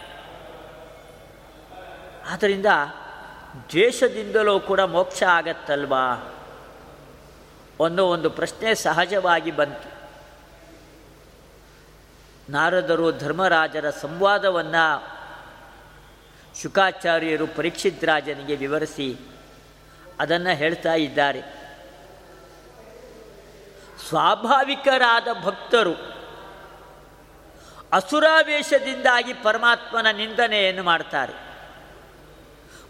ಆದ್ದರಿಂದ ದ್ವೇಷದಿಂದಲೂ ಕೂಡ ಮೋಕ್ಷ ಆಗತ್ತಲ್ವಾ? ಅನ್ನೋ ಒಂದು ಪ್ರಶ್ನೆ ಸಹಜವಾಗಿ ಬಂತು. ನಾರದರು ಧರ್ಮರಾಜರ ಸಂವಾದವನ್ನು ಶುಕಾಚಾರ್ಯರು ಪರೀಕ್ಷಿತ್ ರಾಜನಿಗೆ ವಿವರಿಸಿ ಅದನ್ನು ಹೇಳ್ತಾ ಇದ್ದಾರೆ. ಸ್ವಾಭಾವಿಕರಾದ ಭಕ್ತರು ಅಸುರಾವೇಶದಿಂದಾಗಿ ಪರಮಾತ್ಮನ ನಿಂದನೆಯನ್ನು ಮಾಡ್ತಾರೆ.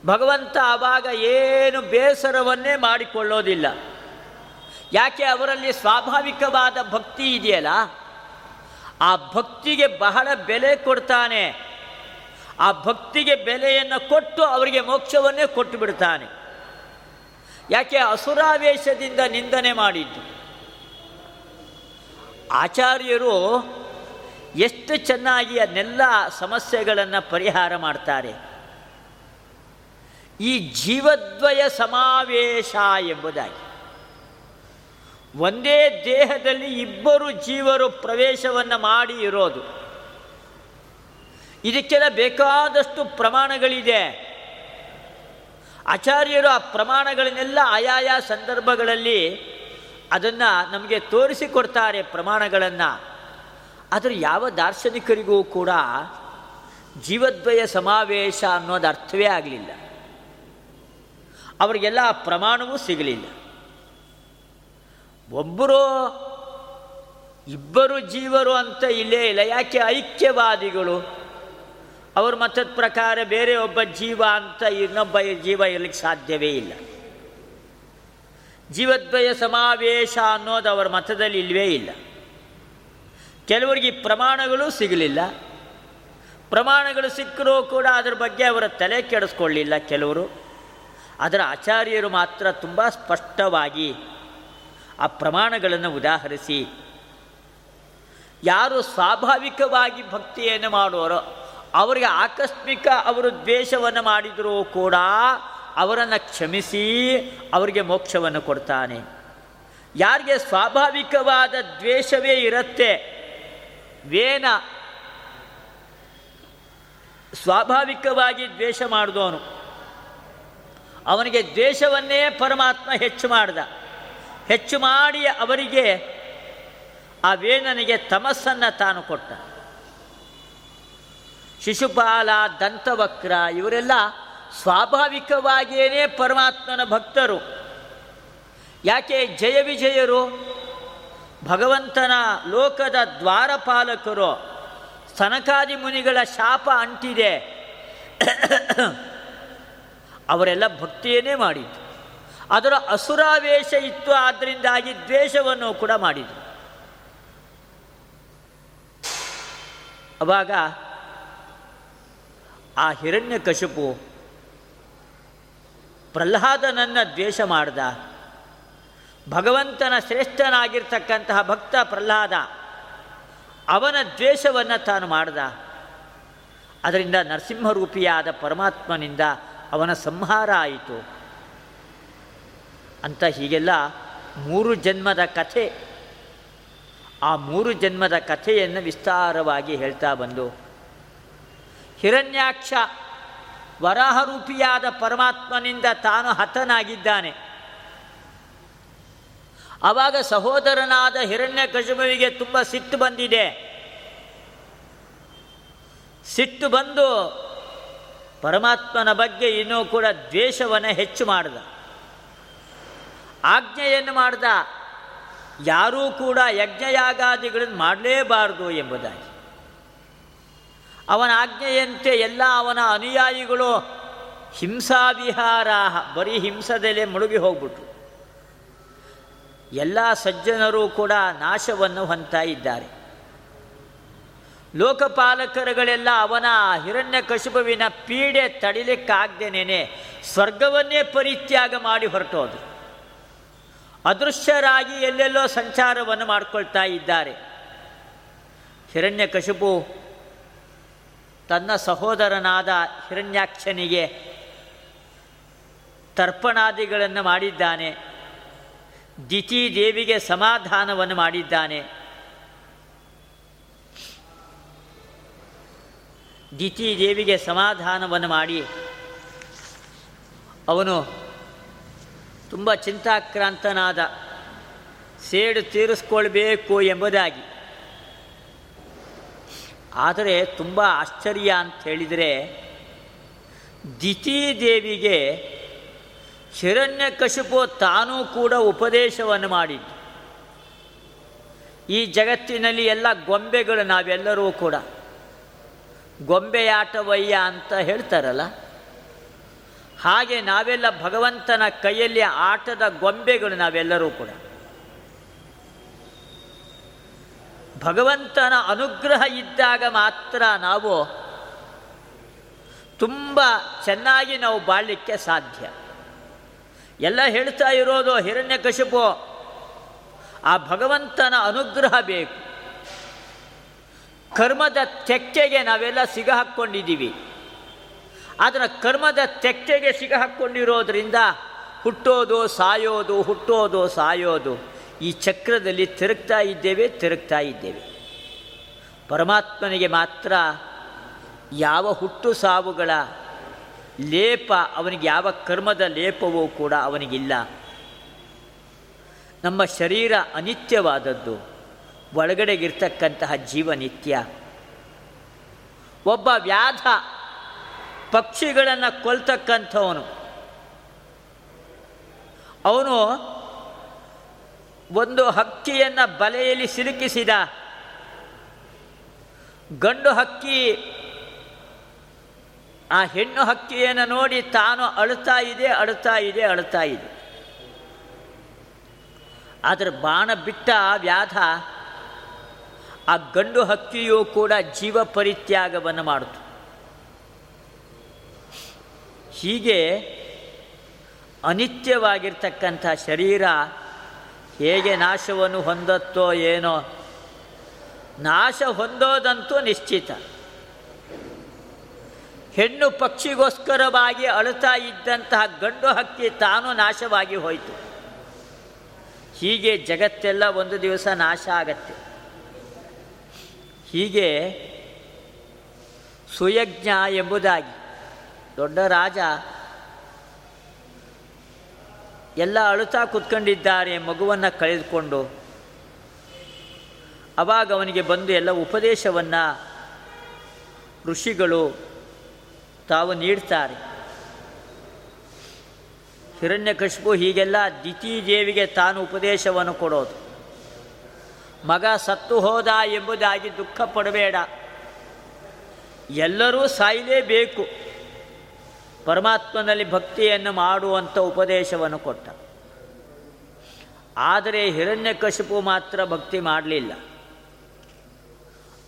ಭಗವಂತ ಆವಾಗ ಏನು ಬೇಸರವನ್ನೇ ಮಾಡಿಕೊಳ್ಳೋದಿಲ್ಲ. ಯಾಕೆ ಅವರಲ್ಲಿ ಸ್ವಾಭಾವಿಕವಾದ ಭಕ್ತಿ ಇದೆಯಲ್ಲ? ಆ ಭಕ್ತಿಗೆ ಬಹಳ ಬೆಲೆ ಕೊಡ್ತಾನೆ. ಆ ಭಕ್ತಿಗೆ ಬೆಲೆಯನ್ನು ಕೊಟ್ಟು ಅವರಿಗೆ ಮೋಕ್ಷವನ್ನೇ ಕೊಟ್ಟು ಬಿಡ್ತಾನೆ. ಯಾಕೆ? ಅಸುರಾವೇಶದಿಂದ ನಿಂದನೆ ಮಾಡಿದ್ದು. ಆಚಾರ್ಯರು ಎಷ್ಟು ಚೆನ್ನಾಗಿ ಅದನ್ನೆಲ್ಲ ಸಮಸ್ಯೆಗಳನ್ನು ಪರಿಹಾರ ಮಾಡ್ತಾರೆ. ಈ ಜೀವದ್ವಯ ಸಮಾವೇಶ ಎಂಬುದಾಗಿ. ಒಂದೇ ದೇಹದಲ್ಲಿ ಇಬ್ಬರು ಜೀವರು ಪ್ರವೇಶವನ್ನು ಮಾಡಿ ಇರೋದು. ಇದಕ್ಕೆಲ್ಲ ಬೇಕಾದಷ್ಟು ಪ್ರಮಾಣಗಳಿದೆ. ಆಚಾರ್ಯರು ಆ ಪ್ರಮಾಣಗಳನ್ನೆಲ್ಲ ಆಯಾಯ ಸಂದರ್ಭಗಳಲ್ಲಿ ಅದನ್ನು ನಮಗೆ ತೋರಿಸಿಕೊಡ್ತಾರೆ ಪ್ರಮಾಣಗಳನ್ನು. ಆದರೆ ಯಾವ ದಾರ್ಶನಿಕರಿಗೂ ಕೂಡ ಜೀವದ್ವಯ ಸಮಾವೇಶ ಅನ್ನೋದು ಅರ್ಥವೇ ಆಗಲಿಲ್ಲ. ಅವರಿಗೆಲ್ಲ ಆ ಪ್ರಮಾಣವೂ ಸಿಗಲಿಲ್ಲ. ಒಬ್ಬರು ಇಬ್ಬರು ಜೀವರು ಅಂತ ಇಲ್ಲೇ ಇಲ್ಲ. ಯಾಕೆ ಐಕ್ಯವಾದಿಗಳು? ಅವ್ರ ಮತದ ಪ್ರಕಾರ ಬೇರೆ ಒಬ್ಬ ಜೀವ ಅಂತ ಇನ್ನೊಬ್ಬ ಜೀವ ಇರಲಿಕ್ಕೆ ಸಾಧ್ಯವೇ ಇಲ್ಲ. ಜೀವದ್ವಯ ಸಮಾವೇಶ ಅನ್ನೋದು ಅವರ ಮತದಲ್ಲಿ ಇಲ್ಲವೇ ಇಲ್ಲ. ಕೆಲವರಿಗೆ ಪ್ರಮಾಣಗಳು ಸಿಗಲಿಲ್ಲ. ಪ್ರಮಾಣಗಳು ಸಿಕ್ಕರೂ ಕೂಡ ಅದರ ಬಗ್ಗೆ ಅವರ ತಲೆ ಕೆಡಿಸ್ಕೊಳ್ಳಿಲ್ಲ ಕೆಲವರು. ಅದರ ಆಚಾರ್ಯರು ಮಾತ್ರ ತುಂಬ ಸ್ಪಷ್ಟವಾಗಿ ಆ ಪ್ರಮಾಣಗಳನ್ನು ಉದಾಹರಿಸಿ. ಯಾರು ಸ್ವಾಭಾವಿಕವಾಗಿ ಭಕ್ತಿಯನ್ನು ಮಾಡುವರೋ, ಅವರಿಗೆ ಆಕಸ್ಮಿಕ ಅವರು ದ್ವೇಷವನ್ನು ಮಾಡಿದರೂ ಕೂಡ ಅವರನ್ನು ಕ್ಷಮಿಸಿ ಅವರಿಗೆ ಮೋಕ್ಷವನ್ನು ಕೊಡ್ತಾನೆ. ಯಾರಿಗೆ ಸ್ವಾಭಾವಿಕವಾದ ದ್ವೇಷವೇ ಇರುತ್ತೆ, ವೇನ ಸ್ವಾಭಾವಿಕವಾಗಿ ದ್ವೇಷ ಮಾಡಿದವನು. ಅವನಿಗೆ ದ್ವೇಷವನ್ನೇ ಪರಮಾತ್ಮ ಹೆಚ್ಚು ಮಾಡ್ದ. ಹೆಚ್ಚು ಮಾಡಿ ಅವರಿಗೆ ಆ ವೇನನಿಗೆ ತಮಸ್ಸನ್ನು ತಾನು ಕೊಟ್ಟ. ಶಿಶುಪಾಲ, ದಂತವಕ್ರ ಇವರೆಲ್ಲ ಸ್ವಾಭಾವಿಕವಾಗಿಯೇ ಪರಮಾತ್ಮನ ಭಕ್ತರು. ಯಾಕೆ ಜಯ ವಿಜಯರು? ಭಗವಂತನ ಲೋಕದ ದ್ವಾರಪಾಲಕರು, ಸನಕಾದಿ ಮುನಿಗಳ ಶಾಪ ಅಂಟಿದೆ. ಅವರೆಲ್ಲ ಭಕ್ತಿಯನ್ನೇ ಮಾಡಿದ್ದು ಅದರ ಅಸುರಾವೇಶ ಇತ್ತು, ಆದ್ದರಿಂದಾಗಿ ದ್ವೇಷವನ್ನು ಕೂಡ ಮಾಡಿದರು. ಅವಾಗ ಆ ಹಿರಣ್ಯ ಕಶುಪು ಪ್ರಹ್ಲಾದನನ್ನು ದ್ವೇಷ ಮಾಡ್ದ. ಭಗವಂತನ ಶ್ರೇಷ್ಠನಾಗಿರ್ತಕ್ಕಂತಹ ಭಕ್ತ ಪ್ರಹ್ಲಾದ ಅವನ ದ್ವೇಷವನ್ನು ತಾನು ಮಾಡ್ದ. ಅದರಿಂದ ನರಸಿಂಹರೂಪಿಯಾದ ಪರಮಾತ್ಮನಿಂದ ಅವನ ಸಂಹಾರ ಆಯಿತು. ಅಂತ ಹೀಗೆಲ್ಲ ಮೂರು ಜನ್ಮದ ಕಥೆ, ಆ ಮೂರು ಜನ್ಮದ ಕಥೆಯನ್ನು ವಿಸ್ತಾರವಾಗಿ ಹೇಳ್ತಾ ಬಂದು, ಹಿರಣ್ಯಾಕ್ಷ ವರಾಹರೂಪಿಯಾದ ಪರಮಾತ್ಮನಿಂದ ತಾನು ಹತನಾಗಿದ್ದಾನೆ. ಆವಾಗ ಸಹೋದರನಾದ ಹಿರಣ್ಯ ಕಶುಬುವಿಗೆ ತುಂಬ ಸಿಟ್ಟು ಬಂದಿದೆ. ಸಿಟ್ಟು ಬಂದು ಪರಮಾತ್ಮನ ಬಗ್ಗೆ ಇನ್ನೂ ಕೂಡ ದ್ವೇಷವನ್ನು ಹೆಚ್ಚು ಮಾಡಿದ. ಆಜ್ಞೆಯನ್ನು ಮಾಡಿದ. ಯಾರೂ ಕೂಡ ಯಜ್ಞಯಾಗಾದಿಗಳನ್ನು ಮಾಡಲೇಬಾರದು ಎಂಬುದಾಗಿ. ಅವನ ಆಜ್ಞೆಯಂತೆ ಎಲ್ಲ ಅವನ ಅನುಯಾಯಿಗಳು ಹಿಂಸಾವಿಹಾರ ಬರೀ ಹಿಂಸದಲ್ಲೇ ಮುಳುಗಿ ಹೋಗ್ಬಿಟ್ರು. ಎಲ್ಲ ಸಜ್ಜನರು ಕೂಡ ನಾಶವನ್ನು ಹೊಂತಾ ಇದ್ದಾರೆ. ಲೋಕಪಾಲಕರುಗಳೆಲ್ಲ ಅವನ ಹಿರಣ್ಯ ಕಶುಬುವಿನ ಪೀಡೆ ತಡಿಲಿಕ್ಕಾಗ್ದೇನೆ ಸ್ವರ್ಗವನ್ನೇ ಪರಿತ್ಯಾಗ ಮಾಡಿ ಹೊರಟೋದು ಅದೃಶ್ಯರಾಗಿ ಎಲ್ಲೆಲ್ಲೋ ಸಂಚಾರವನ್ನು ಮಾಡಿಕೊಳ್ತಾ ಇದ್ದಾರೆ. ಹಿರಣ್ಯ ಕಶುಪು ತನ್ನ ಸಹೋದರನಾದ ಹಿರಣ್ಯಾಕ್ಷನಿಗೆ ತರ್ಪಣಾದಿಗಳನ್ನು ಮಾಡಿದ್ದಾನೆ. ದಿತಿ ದೇವಿಗೆ ಸಮಾಧಾನವನ್ನು ಮಾಡಿದ್ದಾನೆ. ದಿತಿ ದೇವಿಗೆ ಸಮಾಧಾನವನ್ನು ಮಾಡಿ ಅವನು ತುಂಬ ಚಿಂತಾಕ್ರಾಂತನಾದ. ಸೇಡು ತೀರಿಸ್ಕೊಳ್ಬೇಕು ಎಂಬುದಾಗಿ. ಆದರೆ ತುಂಬ ಆಶ್ಚರ್ಯ ಅಂತ ಹೇಳಿದರೆ ದೇವಿಗೆ ಹಿರಣ್ಯಕಶಿಪು ತಾನೂ ಕೂಡ ಉಪದೇಶವನ್ನು ಮಾಡಿದ್ದು. ಈ ಜಗತ್ತಿನಲ್ಲಿ ಎಲ್ಲ ಗೊಂಬೆಗಳು ನಾವೆಲ್ಲರೂ ಕೂಡ. ಗೊಂಬೆಯಾಟವಯ್ಯ ಅಂತ ಹೇಳ್ತಾರಲ್ಲ. ಹಾಗೆ ನಾವೆಲ್ಲ ಭಗವಂತನ ಕೈಯಲ್ಲಿ ಆಟದ ಗೊಂಬೆಗಳು ನಾವೆಲ್ಲರೂ ಕೂಡ. ಭಗವಂತನ ಅನುಗ್ರಹ ಇದ್ದಾಗ ಮಾತ್ರ ನಾವು ತುಂಬ ಚೆನ್ನಾಗಿ ನಾವು ಬಾಳಲಿಕ್ಕೆ ಸಾಧ್ಯ. ಎಲ್ಲ ಹೇಳ್ತಾ ಇರೋದು ಹಿರಣ್ಯ ಕಶಿಪು ಆ ಭಗವಂತನ ಅನುಗ್ರಹ ಬೇಕು. ಕರ್ಮದ ತೆಕ್ಕೆಗೆ ನಾವೆಲ್ಲ ಸಿಗಹಾಕ್ಕೊಂಡಿದ್ದೀವಿ ಆದರೆ ಕರ್ಮದ ತೆಕ್ಕೆಗೆ ಸಿಗಹಾಕ್ಕೊಂಡಿರೋದ್ರಿಂದ ಹುಟ್ಟೋದು ಸಾಯೋದು ಹುಟ್ಟೋದು ಸಾಯೋದು. ಈ ಚಕ್ರದಲ್ಲಿ ತಿರುಗ್ತಾ ಇದ್ದೇವೆ ತಿರುಗ್ತಾ ಇದ್ದೇವೆ. ಪರಮಾತ್ಮನಿಗೆ ಮಾತ್ರ ಯಾವ ಹುಟ್ಟು ಸಾವುಗಳ ಲೇಪ, ಅವನಿಗೆ ಯಾವ ಕರ್ಮದ ಲೇಪವೂ ಕೂಡ ಅವನಿಗಿಲ್ಲ. ನಮ್ಮ ಶರೀರ ಅನಿತ್ಯವಾದದ್ದು. ಒಳಗಡೆಗಿರ್ತಕ್ಕಂತಹ ಜೀವ ನಿತ್ಯ ಒಬ್ಬ ವ್ಯಾಧ ಪಕ್ಷಿಗಳನ್ನು ಕೊಲ್ತಕ್ಕಂಥವನು. ಅವನು ಒಂದು ಹಕ್ಕಿಯನ್ನು ಬಲೆಯಲ್ಲಿ ಸಿಲುಕಿಸಿದ. ಗಂಡು ಹಕ್ಕಿ ಆ ಹೆಣ್ಣು ಹಕ್ಕಿಯನ್ನು ನೋಡಿ ತಾನು ಅಳುತ್ತಾ ಇದೆ ಅಳುತ್ತಾ ಇದೆ ಅಳುತ್ತಾ ಇದೆ. ಆದರೆ ಬಾಣ ಬಿಟ್ಟ ವ್ಯಾಧ ಆ ಗಂಡು ಹಕ್ಕಿಯೂ ಕೂಡ ಜೀವ ಪರಿತ್ಯಾಗವನ್ನು ಮಾಡಿತು ಹೀಗೆ ಅನಿತ್ಯವಾಗಿರ್ತಕ್ಕಂಥ ಶರೀರ ಹೇಗೆ ನಾಶವನ್ನು ಹೊಂದತ್ತೋ ಏನೋ, ನಾಶ ಹೊಂದೋದಂತೂ ನಿಶ್ಚಿತ. ಹೆಣ್ಣು ಪಕ್ಷಿಗೋಸ್ಕರವಾಗಿ ಅಳುತ್ತಾ ಇದ್ದಂತಹ ಗಂಡು ಹಕ್ಕಿ ತಾನು ನಾಶವಾಗಿ ಹೋಯಿತು. ಹೀಗೆ ಜಗತ್ತೆಲ್ಲ ಒಂದು ದಿವಸ ನಾಶ ಆಗತ್ತೆ. ಹೀಗೆ ಸುಯಜ್ಞ ಎಂಬುದಾಗಿ ದೊಡ್ಡ ರಾಜ ಎಲ್ಲ ಅಳುತ್ತಾ ಕುತ್ಕೊಂಡಿದ್ದಾರೆ ಮಗುವನ್ನು ಕಳೆದುಕೊಂಡು. ಅವಾಗ ಅವನಿಗೆ ಬಂದು ಎಲ್ಲ ಉಪದೇಶವನ್ನು ಋಷಿಗಳು ತಾವು ನೀಡ್ತಾರೆ. ಹಿರಣ್ಯಕಶಿಪು ಹೀಗೆಲ್ಲ ದೇವಿಗೆ ತಾನು ಉಪದೇಶವನ್ನು ಕೊಡೋದು. ಮಗ ಸತ್ತು ಹೋದ ಎಂಬುದಾಗಿ ದುಃಖ ಪಡಬೇಡ. ಎಲ್ಲರೂ ಸಾಯಲೇಬೇಕು. ಪರಮಾತ್ಮನಲ್ಲಿ ಭಕ್ತಿಯನ್ನು ಮಾಡುವಂಥ ಉಪದೇಶವನ್ನು ಕೊಟ್ಟ. ಆದರೆ ಹಿರಣ್ಯಕಶಿಪು ಮಾತ್ರ ಭಕ್ತಿ ಮಾಡಲಿಲ್ಲ.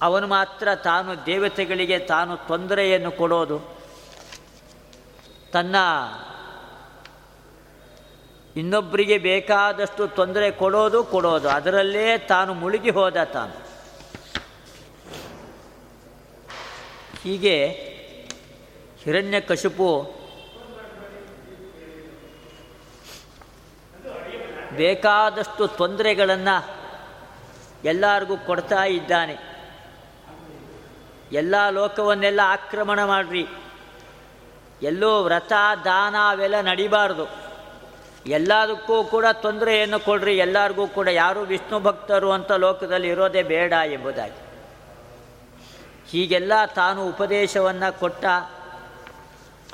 ಅವನು ಮಾತ್ರ ತಾನು ದೇವತೆಗಳಿಗೆ ತಾನು ತೊಂದರೆಯನ್ನು ಕೊಡೋದು, ತನ್ನ ಇನ್ನೊಬ್ಬರಿಗೆ ಬೇಕಾದಷ್ಟು ತೊಂದರೆ ಕೊಡೋದು ಕೊಡೋದು, ಅದರಲ್ಲೇ ತಾನು ಮುಳುಗಿ ಹೋದ ತಾನು. ಹೀಗೆ ಹಿರಣ್ಯಕಶಿಪು ಬೇಕಾದಷ್ಟು ತೊಂದರೆಗಳನ್ನು ಎಲ್ಲರಿಗೂ ಕೊಡ್ತಾ ಇದ್ದಾನೆ. ಎಲ್ಲ ಲೋಕವನ್ನೆಲ್ಲ ಆಕ್ರಮಣ ಮಾಡ್ರಿ. ಎಲ್ಲೋ ವ್ರತ, ದಾನ ಅವೆಲ್ಲ ನಡಿಬಾರ್ದು. ಎಲ್ಲದಕ್ಕೂ ಕೂಡ ತೊಂದರೆಯನ್ನು ಕೊಡ್ರಿ. ಎಲ್ಲರಿಗೂ ಕೂಡ ಯಾರು ವಿಷ್ಣು ಭಕ್ತರು ಅಂತ ಲೋಕದಲ್ಲಿ ಇರೋದೇ ಬೇಡ ಎಂಬುದಾಗಿ. ಹೀಗೆಲ್ಲ ತಾನು ಉಪದೇಶವನ್ನು ಕೊಟ್ಟ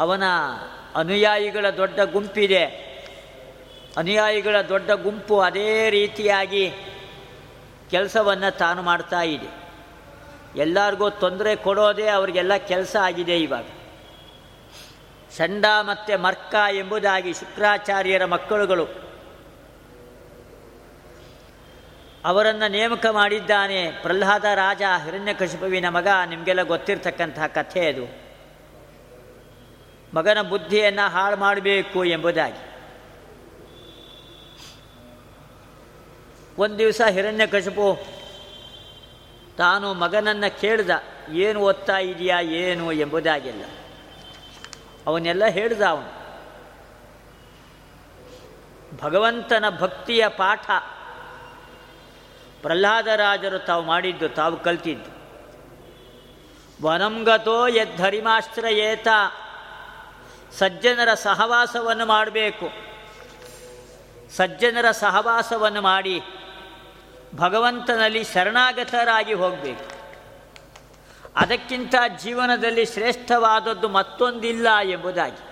ಅವನ ಅನುಯಾಯಿಗಳ ದೊಡ್ಡ ಗುಂಪಿದೆ. ಅನುಯಾಯಿಗಳ ದೊಡ್ಡ ಗುಂಪು ಅದೇ ರೀತಿಯಾಗಿ ಕೆಲಸವನ್ನು ತಾನು ಮಾಡ್ತಾ ಇದೆ. ಎಲ್ಲರಿಗೂ ತೊಂದರೆ ಕೊಡೋದೇ ಅವರಿಗೆಲ್ಲ ಕೆಲಸ ಆಗಿದೆ ಇವಾಗ. ಸಂಡ ಮತ್ತು ಮರ್ಕ ಎಂಬುದಾಗಿ ಶುಕ್ರಾಚಾರ್ಯರ ಮಕ್ಕಳುಗಳು ಅವರನ್ನು ನೇಮಕ ಮಾಡಿದ್ದಾನೆ ಪ್ರಹ್ಲಾದ ರಾಜ ಹಿರಣ್ಯಕಶಿಪುವಿನ ಮಗ. ನಿಮಗೆಲ್ಲ ಗೊತ್ತಿರ್ತಕ್ಕಂತಹ ಕಥೆ ಅದು. ಮಗನ ಬುದ್ಧಿಯನ್ನು ಹಾಳು ಮಾಡಬೇಕು ಎಂಬುದಾಗಿ. ಒಂದು ದಿವಸ ಹಿರಣ್ಯ ಕಶಪು ತಾನು ಮಗನನ್ನು ಕೇಳ್ದ, ಏನು ಓದ್ತಾ ಇದೆಯಾ, ಏನು? ಎಂಬುದಾಗಿಲ್ಲ. ಅವನ್ನೆಲ್ಲ ಹೇಳ್ದ ಅವನು. ಭಗವಂತನ ಭಕ್ತಿಯ ಪಾಠ ಪ್ರಹ್ಲಾದರಾಜರು ತಾವು ಮಾಡಿದ್ದು, ತಾವು ಕಲ್ತಿದ್ದು. ವನಂಗತೋ ಯದ್ಧರಿಮಾಶ್ರಯೇತ ಸಜ್ಜನರ ಸಹವಾಸವನ್ನು ಮಾಡಬೇಕು. ಸಜ್ಜನರ ಸಹವಾಸವನ್ನು ಮಾಡಿ ಭಗವಂತನಲ್ಲಿ ಶರಣಾಗತರಾಗಿ ಹೋಗಬೇಕು. ಅದಕ್ಕಿಂತ ಜೀವನದಲ್ಲಿ ಶ್ರೇಷ್ಠವಾದದ್ದು ಮತ್ತೊಂದಿಲ್ಲ ಎಂಬುದಾಗಿ.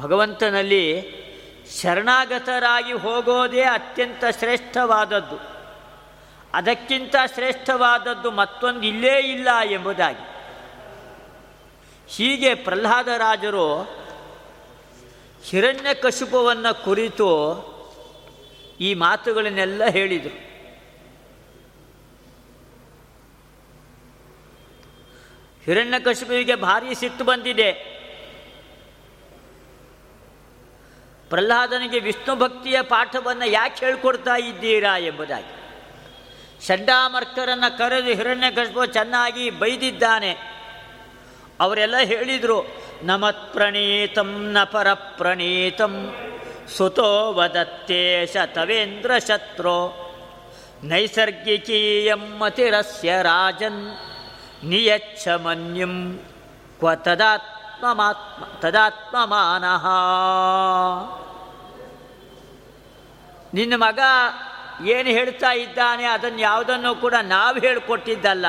ಭಗವಂತನಲ್ಲಿ ಶರಣಾಗತರಾಗಿ ಹೋಗೋದೇ ಅತ್ಯಂತ ಶ್ರೇಷ್ಠವಾದದ್ದು. ಅದಕ್ಕಿಂತ ಶ್ರೇಷ್ಠವಾದದ್ದು ಮತ್ತೊಂದಿಲ್ಲೇ ಇಲ್ಲ ಎಂಬುದಾಗಿ. ಹೀಗೆ ಪ್ರಹ್ಲಾದರಾಜರು ಹಿರಣ್ಯಕಶುಪವನ್ನು ಕುರಿತು ಈ ಮಾತುಗಳನ್ನೆಲ್ಲ ಹೇಳಿದರು. ಹಿರಣ್ಯಕಶಿಪುವಿಗೆ ಭಾರಿ ಸಿಟ್ಟು ಬಂದಿದೆ. ಪ್ರಹ್ಲಾದನಿಗೆ ವಿಷ್ಣು ಭಕ್ತಿಯ ಪಾಠವನ್ನು ಯಾಕೆ ಹೇಳ್ಕೊಡ್ತಾ ಇದ್ದೀರಾ ಎಂಬುದಾಗಿ. ಷಡ್ಡಾಮರ್ಕರನ್ನು ಕರೆದು ಹಿರಣ್ಯಕಶಿಪು ಚೆನ್ನಾಗಿ ಬೈದಿದ್ದಾನೆ. ಅವರೆಲ್ಲ ಹೇಳಿದರು, ನಮತ್ ಪ್ರಣೀತಂ ನ ಪರ ಪ್ರಣೀತಂ ಸುತೋ ವದತ್ತೇ ಶತವೇಂದ್ರ ಶತ್ರೋ, ನೈಸರ್ಗಿಕೀಯಂ ಮತಿರಸ್ಯ ರಾಜನ್, ನಿಯಚ್ಛ ಮನ್ಯಂ, ಕ್ವ ತದಾತ್ಮಮಾತ್ಮ, ತದಾತ್ಮಮಾನಃ. ನಿನ್ನ ಮಗ ಏನು ಹೇಳ್ತಾ ಇದ್ದಾನೆ, ಅದನ್ನು ಯಾವುದನ್ನು ಕೂಡ ನಾವು ಹೇಳಿಕೊಟ್ಟಿದ್ದಲ್ಲ.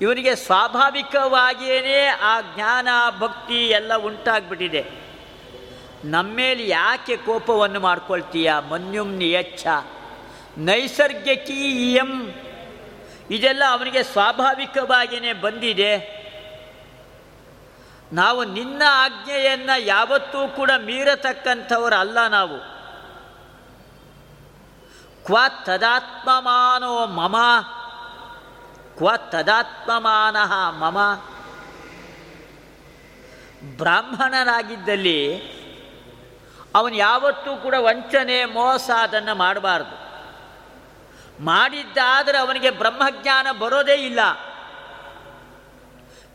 ಇವನಿಗೆ ಸ್ವಾಭಾವಿಕವಾಗಿಯೇ ಆ ಜ್ಞಾನ, ಭಕ್ತಿ ಎಲ್ಲ ಉಂಟಾಗ್ಬಿಟ್ಟಿದೆ. ನಮ್ಮೇಲೆ ಯಾಕೆ ಕೋಪವನ್ನು ಮಾಡ್ಕೊಳ್ತೀಯ? ಮನ್ಯುಂ ನಿಯಚ್ಛ. ನೈಸರ್ಗಿಕೀಯಂ ಇದೆಲ್ಲ ಅವನಿಗೆ ಸ್ವಾಭಾವಿಕವಾಗಿಯೇ ಬಂದಿದೆ. ನಾವು ನಿನ್ನ ಆಜ್ಞೆಯನ್ನು ಯಾವತ್ತೂ ಕೂಡ ಮೀರತಕ್ಕಂಥವರಲ್ಲ ನಾವು. ಕ್ವಾ ತದಾತ್ಮಮಾನೋ ಮಮ. ಕ್ವ ತದಾತ್ಮಮಾನಃ ಮಮ ಬ್ರಾಹ್ಮಣನಾಗಿದ್ದಲ್ಲಿ ಅವನು ಯಾವತ್ತೂ ಕೂಡ ವಂಚನೆ, ಮೋಸ ಅದನ್ನು ಮಾಡಬಾರ್ದು. ಮಾಡಿದ್ದಾದರೆ ಅವನಿಗೆ ಬ್ರಹ್ಮಜ್ಞಾನ ಬರೋದೇ ಇಲ್ಲ.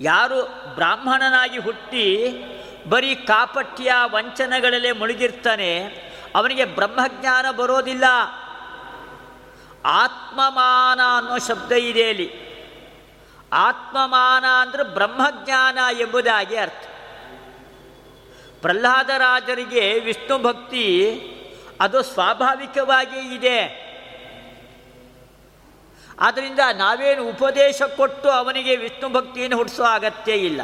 ಯಾರು ಬ್ರಾಹ್ಮಣನಾಗಿ ಹುಟ್ಟಿ ಬರೀ ಕಾಪಟ್ಯ ವಂಚನೆಗಳಲ್ಲೇ ಮುಳುಗಿರ್ತಾನೆ, ಅವನಿಗೆ ಬ್ರಹ್ಮಜ್ಞಾನ ಬರೋದಿಲ್ಲ. ಆತ್ಮಮಾನ ಅನ್ನೋ ಶಬ್ದ ಇದೆ ಅಲ್ಲಿ. ಆತ್ಮಮಾನ ಅಂದರೆ ಬ್ರಹ್ಮಜ್ಞಾನ ಎಂಬುದಾಗಿ ಅರ್ಥ. ಪ್ರಹ್ಲಾದರಾಜರಿಗೆ ವಿಷ್ಣು ಭಕ್ತಿ ಅದು ಸ್ವಾಭಾವಿಕವಾಗಿ ಇದೆ. ಆದ್ದರಿಂದ ನಾವೇನು ಉಪದೇಶ ಕೊಟ್ಟು ಅವನಿಗೆ ವಿಷ್ಣು ಭಕ್ತಿಯನ್ನು ಹುಟ್ಟಿಸೋ ಅಗತ್ಯ ಇಲ್ಲ.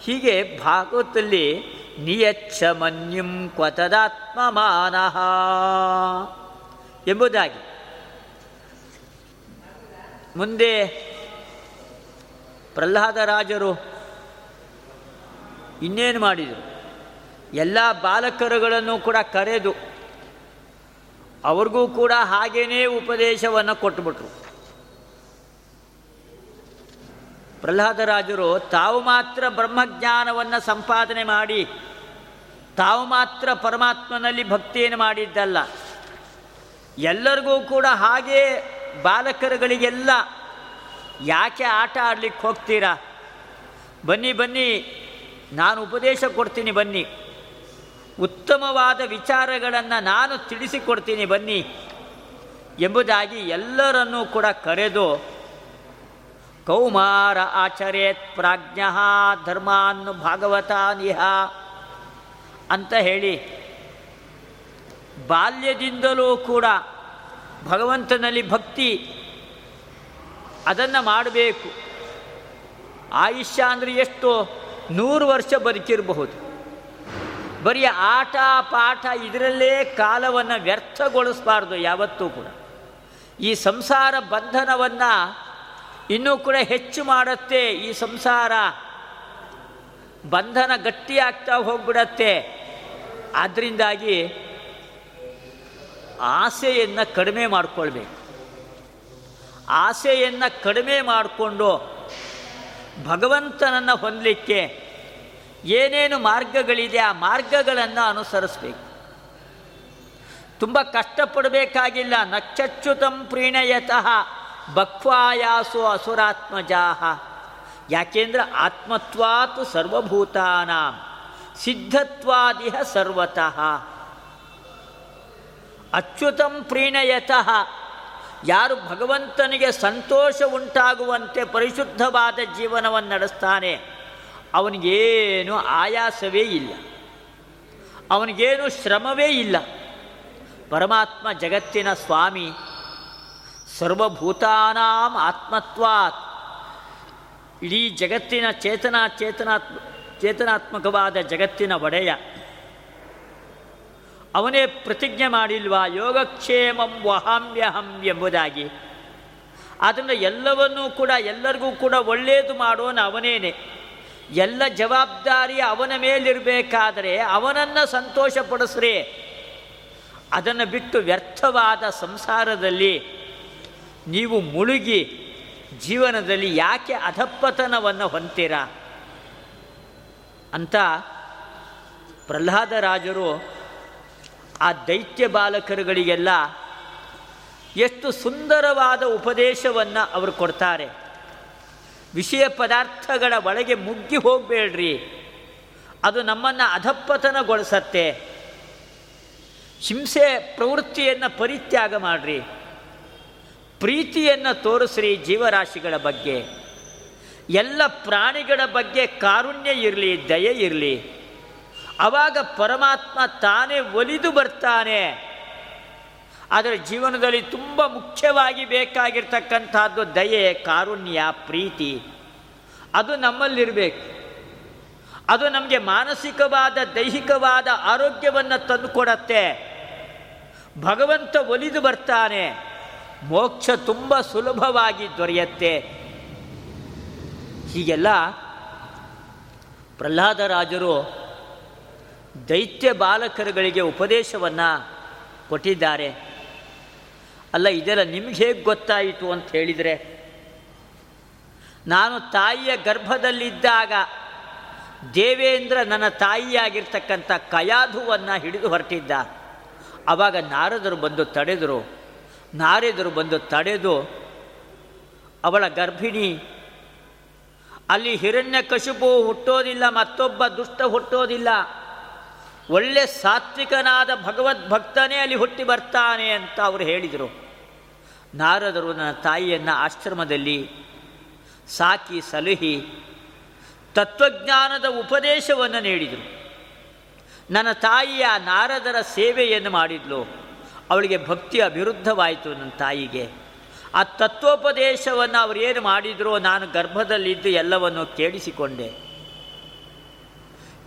ಹೀಗೆ ಭಾಗವತಲ್ಲಿ ನಿಯಚ್ಚ ಮನ್ಯುಂ ಕ್ವತದಾತ್ಮಮಾನಃ ಎಂಬುದಾಗಿ. ಮುಂದೆ ಪ್ರಹ್ಲಾದರಾಜರು ಇನ್ನೇನು ಮಾಡಿದರು? ಎಲ್ಲ ಬಾಲಕರುಗಳನ್ನು ಕೂಡ ಕರೆದು ಅವ್ರಿಗೂ ಕೂಡ ಹಾಗೇನೇ ಉಪದೇಶವನ್ನು ಕೊಟ್ಟುಬಿಟ್ರು ಪ್ರಹ್ಲಾದರಾಜರು ತಾವು ಮಾತ್ರ ಬ್ರಹ್ಮಜ್ಞಾನವನ್ನು ಸಂಪಾದನೆ ಮಾಡಿ, ತಾವು ಮಾತ್ರ ಪರಮಾತ್ಮನಲ್ಲಿ ಭಕ್ತಿಯನ್ನು ಮಾಡಿದ್ದಲ್ಲ. ಎಲ್ಲರಿಗೂ ಕೂಡ ಹಾಗೇ ಬಾಲಕರುಗಳಿಗೆಲ್ಲ ಯಾಕೆ ಆಟ ಆಡಲಿಕ್ಕೆ ಹೋಗ್ತೀರಾ? ಬನ್ನಿ ಬನ್ನಿ. ನಾನು ಉಪದೇಶ ಕೊಡ್ತೀನಿ, ಬನ್ನಿ. ಉತ್ತಮವಾದ ವಿಚಾರಗಳನ್ನು ನಾನು ತಿಳಿಸಿಕೊಡ್ತೀನಿ, ಬನ್ನಿ. ಎಂಬುದಾಗಿ ಎಲ್ಲರನ್ನೂ ಕೂಡ ಕರೆದು, ಕೌಮಾರ ಆಚರೇತ್ ಪ್ರಾಜ್ಞ ಧರ್ಮಾನ್ ಭಾಗವತಾನಿಹ ಅಂತ ಹೇಳಿ, ಬಾಲ್ಯದಿಂದಲೂ ಕೂಡ ಭಗವಂತನಲ್ಲಿ ಭಕ್ತಿ, ಅದನ್ನು ಮಾಡಬೇಕು. ಆಯುಷ್ಯ ಅಂದರೆ ಎಷ್ಟು? ನೂರು ವರ್ಷ ಬದುಕಿರಬಹುದು. ಬರೀ ಆಟ, ಪಾಠ ಇದರಲ್ಲೇ ಕಾಲವನ್ನು ವ್ಯರ್ಥಗೊಳಿಸಬಾರ್ದು ಯಾವತ್ತೂ ಕೂಡ. ಈ ಸಂಸಾರ ಬಂಧನವನ್ನು ಇನ್ನೂ ಕೂಡ ಹೆಚ್ಚು ಮಾಡುತ್ತೆ ಈ ಸಂಸಾರ. ಬಂಧನ ಗಟ್ಟಿಯಾಗ್ತಾ ಹೋಗ್ಬಿಡತ್ತೆ. ಆದ್ದರಿಂದಾಗಿ ಆಸೆಯನ್ನು ಕಡಿಮೆ ಮಾಡಿಕೊಳ್ಬೇಕು. ಆಸೆಯನ್ನು ಕಡಿಮೆ ಮಾಡಿಕೊಂಡು ಭಗವಂತನನ್ನು ಹೊಂದಲಿಕ್ಕೆ ಏನೇನು ಮಾರ್ಗಗಳಿದೆ ಆ ಮಾರ್ಗಗಳನ್ನು ಅನುಸರಿಸಬೇಕು. ತುಂಬ ಕಷ್ಟಪಡಬೇಕಾಗಿಲ್ಲ. ನಕ್ಷಚ್ಯುತಂ ಪ್ರೀಣಯತಃ ಬಕ್ವಾಯಾಸು ಅಸುರಾತ್ಮಜಾಹ. ಯಾಕೆಂದ್ರೆ ಆತ್ಮತ್ವಾತು ಸರ್ವಭೂತಾನಾಂ, ಸಿದ್ಧತ್ವಾದಿಹ ಸರ್ವತಃ. ಅಚ್ಯುತಂ ಪ್ರೀಣಯತಃ. ಯಾರು ಭಗವಂತನಿಗೆ ಸಂತೋಷ ಉಂಟಾಗುವಂತೆ ಪರಿಶುದ್ಧವಾದ ಜೀವನವನ್ನು ನಡೆಸ್ತಾನೆ, ಅವನಿಗೇನು ಆಯಾಸವೇ ಇಲ್ಲ. ಅವನಿಗೇನು ಶ್ರಮವೇ ಇಲ್ಲ. ಪರಮಾತ್ಮ ಜಗತ್ತಿನ ಸ್ವಾಮಿ, ಸರ್ವಭೂತಾನಾಂ ಆತ್ಮತ್ವಾತ್. ಇಡೀ ಜಗತ್ತಿನ ಚೇತನ ಚೇತನಾತ್ಮ ಚೇತನಾತ್ಮಕವಾದ ಜಗತ್ತಿನ ಒಡೆಯ. ಅವನೇ ಪ್ರತಿಜ್ಞೆ ಮಾಡಿಲ್ವಾ? ಯೋಗಕ್ಷೇಮಂ ವಹಾಮ್ಯಹಂ ಎಂಬುದಾಗಿ. ಅದನ್ನು ಎಲ್ಲವನ್ನೂ ಕೂಡ, ಎಲ್ಲರಿಗೂ ಕೂಡ ಒಳ್ಳೆಯದು ಮಾಡೋನು ಅವನೇನೆ. ಎಲ್ಲ ಜವಾಬ್ದಾರಿ ಅವನ ಮೇಲಿರಬೇಕಾದರೆ ಅವನನ್ನು ಸಂತೋಷಪಡಿಸ್ರಿ. ಅದನ್ನು ಬಿಟ್ಟು ವ್ಯರ್ಥವಾದ ಸಂಸಾರದಲ್ಲಿ ನೀವು ಮುಳುಗಿ ಜೀವನದಲ್ಲಿ ಯಾಕೆ ಅಧಪ್ಪತನವನ್ನು ಹೊಂತೀರಾ ಅಂತ ಪ್ರಹ್ಲಾದರಾಜರು ಆ ದೈತ್ಯ ಬಾಲಕರುಗಳಿಗೆಲ್ಲ ಎಷ್ಟು ಸುಂದರವಾದ ಉಪದೇಶವನ್ನು ಅವರು ಕೊಡ್ತಾರೆ. ವಿಷಯ ಪದಾರ್ಥಗಳ ಒಳಗೆ ಮುಗ್ಗಿ ಹೋಗಬೇಡ್ರಿ. ಅದು ನಮ್ಮನ್ನು ಅಧಪ್ಪತನಗೊಳಿಸತ್ತೆ ಹಿಂಸೆ ಪ್ರವೃತ್ತಿಯನ್ನು ಪರಿತ್ಯಾಗ ಮಾಡ್ರಿ. ಪ್ರೀತಿಯನ್ನು ತೋರಿಸ್ರಿ ಜೀವರಾಶಿಗಳ ಬಗ್ಗೆ. ಎಲ್ಲ ಪ್ರಾಣಿಗಳ ಬಗ್ಗೆ ಕಾರುಣ್ಯ ಇರಲಿ, ದಯೆ ಇರಲಿ. ಆವಾಗ ಪರಮಾತ್ಮ ತಾನೇ ಒಲಿದು ಬರ್ತಾನೆ. ಆದರೆ ಜೀವನದಲ್ಲಿ ತುಂಬ ಮುಖ್ಯವಾಗಿ ಬೇಕಾಗಿರ್ತಕ್ಕಂಥದ್ದು ದಯೆ, ಕಾರುಣ್ಯ, ಪ್ರೀತಿ. ಅದು ನಮ್ಮಲ್ಲಿರಬೇಕು. ಅದು ನಮಗೆ ಮಾನಸಿಕವಾದ, ದೈಹಿಕವಾದ ಆರೋಗ್ಯವನ್ನು ತಂದುಕೊಡತ್ತೆ. ಭಗವಂತ ಒಲಿದು ಬರ್ತಾನೆ. ಮೋಕ್ಷ ತುಂಬ ಸುಲಭವಾಗಿ ದೊರೆಯತ್ತೆ. ಹೀಗೆಲ್ಲ ಪ್ರಹ್ಲಾದರಾಜರು ದೈತ್ಯ ಬಾಲಕರುಗಳಿಗೆ ಉಪದೇಶವನ್ನು ಕೊಟ್ಟಿದ್ದಾರೆ. ಅಲ್ಲ, ಇದೆಲ್ಲ ನಿಮ್ಗೆ ಹೇಗೆ ಗೊತ್ತಾಯಿತು ಅಂತ ಹೇಳಿದರೆ, ನಾನು ತಾಯಿಯ ಗರ್ಭದಲ್ಲಿದ್ದಾಗ ದೇವೇಂದ್ರ ನನ್ನ ತಾಯಿಯಾಗಿರ್ತಕ್ಕಂಥ ಕಯಾಧುವನ್ನು ಹಿಡಿದು ಹೊರಟಿದ್ದ. ಆವಾಗ ನಾರದರು ಬಂದು ತಡೆದರು. ನಾರದರು ಬಂದು ತಡೆದು ಅವಳ ಗರ್ಭಿಣಿ, ಅಲ್ಲಿ ಹಿರಣ್ಯ ಕಶುಪು ಹುಟ್ಟೋದಿಲ್ಲ, ಮತ್ತೊಬ್ಬ ದುಷ್ಟ ಹುಟ್ಟೋದಿಲ್ಲ. ಒಳ್ಳೆ ಸಾತ್ವಿಕನಾದ ಭಗವದ್ಭಕ್ತನೇ ಅಲ್ಲಿ ಹುಟ್ಟಿ ಬರ್ತಾನೆ ಅಂತ ಅವರು ಹೇಳಿದರು. ನಾರದರು ನನ್ನ ತಾಯಿಯನ್ನು ಆಶ್ರಮದಲ್ಲಿ ಸಾಕಿ ಸಲಹಿ ತತ್ವಜ್ಞಾನದ ಉಪದೇಶವನ್ನು ನೀಡಿದರು. ನನ್ನ ತಾಯಿಯ ನಾರದರ ಸೇವೆಯನ್ನು ಮಾಡಿದ್ಲು. ಅವಳಿಗೆ ಭಕ್ತಿ ಅಭಿವೃದ್ಧವಾಯಿತು ನನ್ನ ತಾಯಿಗೆ. ಆ ತತ್ವೋಪದೇಶವನ್ನು ಅವರೇನು ಮಾಡಿದರೋ ನಾನು ಗರ್ಭದಲ್ಲಿದ್ದು ಎಲ್ಲವನ್ನು ಕೇಳಿಸಿಕೊಂಡೆ.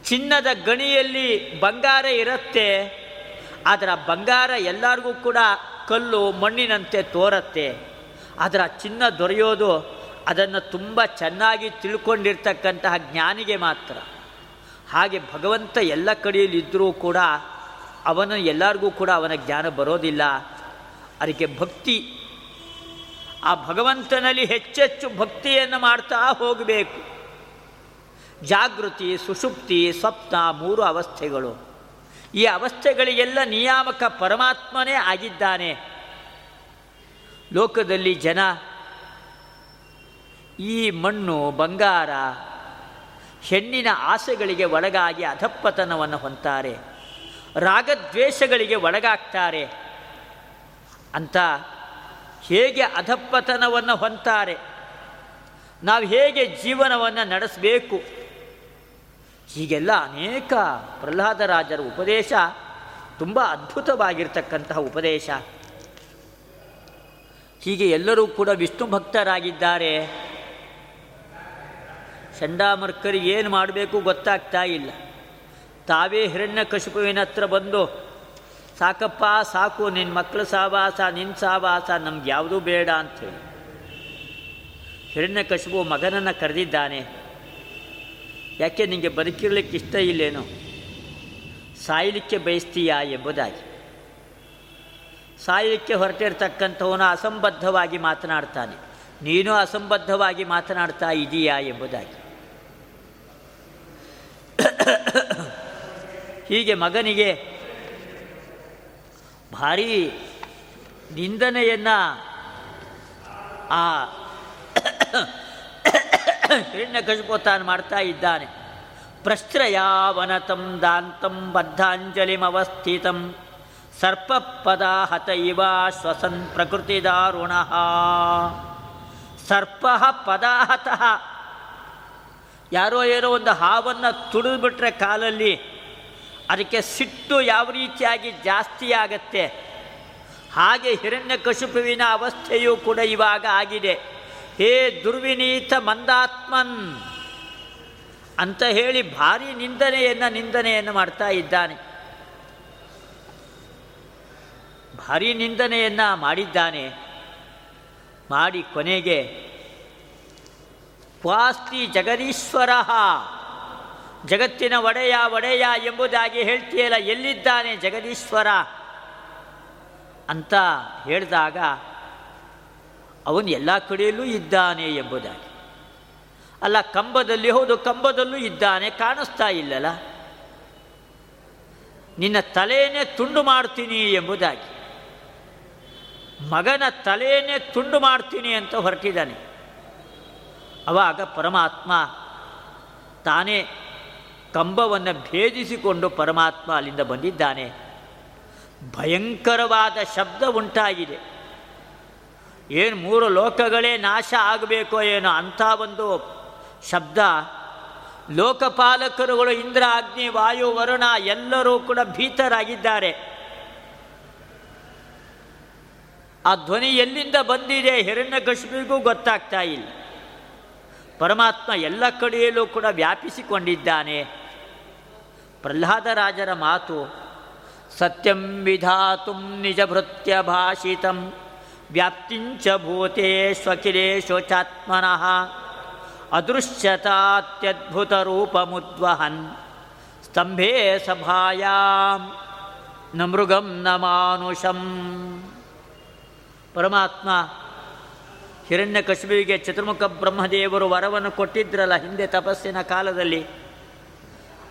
ಚಿನ್ನದ ಗಣಿಯಲ್ಲಿ ಬಂಗಾರ ಇರುತ್ತೆ, ಅದರ ಬಂಗಾರ ಎಲ್ಲರಿಗೂ ಕೂಡ ಕಲ್ಲು ಮಣ್ಣಿನಂತೆ ತೋರತ್ತೆ. ಅದರ ಚಿನ್ನ ದೊರೆಯೋದು ಅದನ್ನು ತುಂಬ ಚೆನ್ನಾಗಿ ತಿಳ್ಕೊಂಡಿರ್ತಕ್ಕಂತಹ ಜ್ಞಾನಿಗೆ ಮಾತ್ರ. ಹಾಗೆ ಭಗವಂತ ಎಲ್ಲ ಕಡೆಯಲ್ಲಿದ್ದರೂ ಕೂಡ ಅವನು ಎಲ್ಲರಿಗೂ ಕೂಡ ಅವನ ಜ್ಞಾನ ಬರೋದಿಲ್ಲ. ಅದಕ್ಕೆ ಭಕ್ತಿ, ಆ ಭಗವಂತನಲ್ಲಿ ಹೆಚ್ಚೆಚ್ಚು ಭಕ್ತಿಯನ್ನು ಮಾಡ್ತಾ ಹೋಗಬೇಕು. ಜಾಗೃತಿ, ಸುಷುಪ್ತಿ, ಸ್ವಪ್ನ ಮೂರು ಅವಸ್ಥೆಗಳು. ಈ ಅವಸ್ಥೆಗಳಿಗೆಲ್ಲ ನಿಯಾಮಕ ಪರಮಾತ್ಮನೇ ಆಗಿದ್ದಾನೆ. ಲೋಕದಲ್ಲಿ ಜನ, ಈ ಮಣ್ಣು, ಬಂಗಾರ, ಹೆಣ್ಣಿನ ಆಸೆಗಳಿಗೆ ಒಳಗಾಗಿ ಅಧಪ್ಪತನವನ್ನು ಹೊಂತಾರೆ ರಾಗದ್ವೇಷಗಳಿಗೆ ಒಳಗಾಗ್ತಾರೆ. ಅಂತ ಹೇಗೆ ಅಧಪ್ಪತನವನ್ನು ಹೊಂತಾರೆ ನಾವು ಹೇಗೆ ಜೀವನವನ್ನು ನಡೆಸಬೇಕು? ಹೀಗೆಲ್ಲ ಅನೇಕ ಪ್ರಹ್ಲಾದರಾಜರ ಉಪದೇಶ ತುಂಬ ಅದ್ಭುತವಾಗಿರ್ತಕ್ಕಂತಹ ಉಪದೇಶ. ಹೀಗೆ ಎಲ್ಲರೂ ಕೂಡ ವಿಷ್ಣು ಭಕ್ತರಾಗಿದ್ದಾರೆ. ಚಂಡಾಮರ್ಕರಿಗೆ ಏನು ಮಾಡಬೇಕು ಗೊತ್ತಾಗ್ತಾ ಇಲ್ಲ. ತಾವೇ ಹಿರಣ್ಯ ಕಶುಪುವಿನ ಹತ್ರ ಬಂದು, ಸಾಕಪ್ಪ, ಸಾಕು ನಿನ್ನ ಮಕ್ಕಳು ಸಾವಾಸ ನಿನ್ನ ಸಾವಾಸ, ನಮ್ಗೆ ಯಾವುದೂ ಬೇಡ ಅಂಥೇಳಿ ಹಿರಣ್ಯ ಕಶುಪು ಮಗನನ್ನು ಕರೆದಿದ್ದಾನೆ. ಯಾಕೆ ನಿಮಗೆ ಬದುಕಿರಲಿಕ್ಕೆ ಇಷ್ಟ ಇಲ್ಲೇನು? ಸಾಯಲಿಕ್ಕೆ ಬಯಸ್ತೀಯಾ ಎಂಬುದಾಗಿ. ಸಾಯಲಿಕ್ಕೆ ಹೊರಟಿರ್ತಕ್ಕಂಥವನು ಅಸಂಬದ್ಧವಾಗಿ ಮಾತನಾಡ್ತಾನೆ. ನೀನು ಅಸಂಬದ್ಧವಾಗಿ ಮಾತನಾಡ್ತಾ ಇದೀಯಾ ಎಂಬುದಾಗಿ. ಹೀಗೆ ಮಗನಿಗೆ ಭಾರೀ ನಿಂದನೆಯನ್ನು ಆ ಹಿರಣ್ಯಕಶಿಪು ಮಾಡ್ತಾ ಇದ್ದಾನೆ. ಪ್ರಶ್ರಯಾವನತಂ ದಾಂತಂ ಬದ್ಧಾಂಜಲಿಮವಸ್ಥಿತಂ. ಸರ್ಪಪದ ಹತ ಇವ ಶ್ವಸನ್ ಪ್ರಕೃತಿದಾರುಣ ಸರ್ಪ ಪದಾಹತಃ ಯಾರೋ ಏನೋ ಒಂದು ಹಾವನ್ನು ತುಡಿದ್ಬಿಟ್ರೆ ಕಾಲಲ್ಲಿ ಅದಕ್ಕೆ ಸಿಟ್ಟು ಯಾವ ರೀತಿಯಾಗಿ ಜಾಸ್ತಿ ಆಗತ್ತೆ? ಹಾಗೆ ಹಿರಣ್ಯ ಕಶುಪುವಿನ ಅವಸ್ಥೆಯೂ ಕೂಡ ಇವಾಗ ಆಗಿದೆ. ಹೇ ದುರ್ವಿನೀತ ಮಂದಾತ್ಮನ್ ಅಂತ ಹೇಳಿ ಭಾರಿ ನಿಂದನೆಯನ್ನು ನಿಂದನೆಯನ್ನು ಮಾಡ್ತಾ ಇದ್ದಾನೆ. ಭಾರಿ ನಿಂದನೆಯನ್ನು ಮಾಡಿದ್ದಾನೆ. ಮಾಡಿ ಕೊನೆಗೆ ಪ್ವಾಸ್ತಿ ಜಗದೀಶ್ವರ, ಜಗತ್ತಿನ ಒಡೆಯ ಒಡೆಯ ಎಂಬುದಾಗಿ ಹೇಳ್ತೀಯಲ್ಲ, ಎಲ್ಲಿದ್ದಾನೆ ಜಗದೀಶ್ವರ? ಅಂತ ಹೇಳಿದಾಗ ಅವನು ಎಲ್ಲ ಕಡೆಯಲ್ಲೂ ಇದ್ದಾನೆ ಎಂಬುದಾಗಿ. ಅಲ್ಲ, ಕಂಬದಲ್ಲಿ, ಹೌದು, ಕಂಬದಲ್ಲೂ ಇದ್ದಾನೆ, ಕಾಣಿಸ್ತಾ ಇಲ್ಲಲ್ಲ? ನಿನ್ನ ತಲೆಯನ್ನೇ ತುಂಡು ಮಾಡ್ತೀನಿ ಎಂಬುದಾಗಿ. ಮಗನ ತಲೆಯನ್ನೇ ತುಂಡು ಮಾಡ್ತೀನಿ ಅಂತ ಹೊರಟಿದ್ದಾನೆ. ಅವಾಗ ಪರಮಾತ್ಮ ತಾನೇ ಕಂಬವನ್ನು ಭೇದಿಸಿಕೊಂಡು ಪರಮಾತ್ಮ ಅಲ್ಲಿಂದ ಬಂದಿದ್ದಾನೆ. ಭಯಂಕರವಾದ ಶಬ್ದ ಉಂಟಾಗಿದೆ. ಏನು ಮೂರು ಲೋಕಗಳೇ ನಾಶ ಆಗಬೇಕೋ ಏನೋ ಅಂಥ ಒಂದು ಶಬ್ದ. ಲೋಕಪಾಲಕರುಗಳು ಇಂದ್ರ, ಅಗ್ನಿ, ವಾಯು, ವರುಣ ಎಲ್ಲರೂ ಕೂಡ ಭೀತರಾಗಿದ್ದಾರೆ. ಆ ಧ್ವನಿ ಎಲ್ಲಿಂದ ಬಂದಿದೆ ಹಿರಣ್ಯಕಶಿಪಿಗೂ ಗೊತ್ತಾಗ್ತಾ ಇಲ್ಲ. ಪರಮಾತ್ಮ ಎಲ್ಲ ಕಡೆಯಲ್ಲೂ ಕೂಡ ವ್ಯಾಪಿಸಿಕೊಂಡಿದ್ದಾನೆ. ಪ್ರಹ್ಲಾದರಾಜರ ಮಾತು, ಸತ್ಯಂ ವಿಧಾತು ನಿಜ ಭೃತ್ಯ ಭಾಷಿತಂ. ವ್ಯಾಪ್ತಿಂಚ ಭೂತೇಶ್ವಖಿಲೇಶೋಚಾತ್ಮನಃ ಅದೃಶ್ಯತಾತ್ಯದ್ಭುತ ರೂಪಮುದ್ವಹನ್ ಸ್ತಂಭೇ ಸಭಾಯಾಂ ನ ಮೃಗಂ ನ ಮಾನುಷಂ. ಪರಮಾತ್ಮ ಹಿರಣ್ಯಕಶಿಪಿಗೆ ಚತುರ್ಮುಖ ಬ್ರಹ್ಮದೇವರು ವರವನ್ನು ಕೊಟ್ಟಿದ್ರಲ್ಲ ಹಿಂದೆ ತಪಸ್ಸಿನ ಕಾಲದಲ್ಲಿ,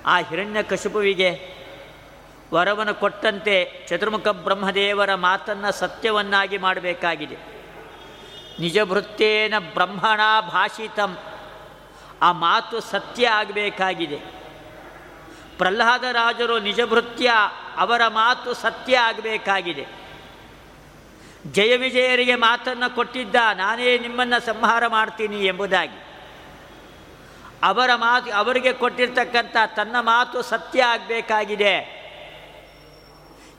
ಆ ಹಿರಣ್ಯಕಶಿಪುವಿಗೆ ವರವನ್ನು ಕೊಟ್ಟಂತೆ ಚತುರ್ಮುಖ ಬ್ರಹ್ಮದೇವರ ಮಾತನ್ನು ಸತ್ಯವನ್ನಾಗಿ ಮಾಡಬೇಕಾಗಿದೆ. ನಿಜಭೃತ್ತೇನ ಬ್ರಹ್ಮಣ ಭಾಷಿತಂ. ಆ ಮಾತು ಸತ್ಯ ಆಗಬೇಕಾಗಿದೆ. ಪ್ರಹ್ಲಾದರಾಜರು ನಿಜಭೃತ್ಯ ಅವರ ಮಾತು ಸತ್ಯ ಆಗಬೇಕಾಗಿದೆ. ಜಯ ವಿಜಯರಿಗೆ ಮಾತನ್ನು ಕೊಟ್ಟಿದ್ದ ನಾನೇ ನಿಮ್ಮನ್ನು ಸಂಹಾರ ಮಾಡ್ತೀನಿ ಎಂಬುದಾಗಿ. ಅವರ ಮಾತು ಅವರಿಗೆ ಕೊಟ್ಟಿರ್ತಕ್ಕಂಥ ತನ್ನ ಮಾತು ಸತ್ಯ ಆಗಬೇಕಾಗಿದೆ.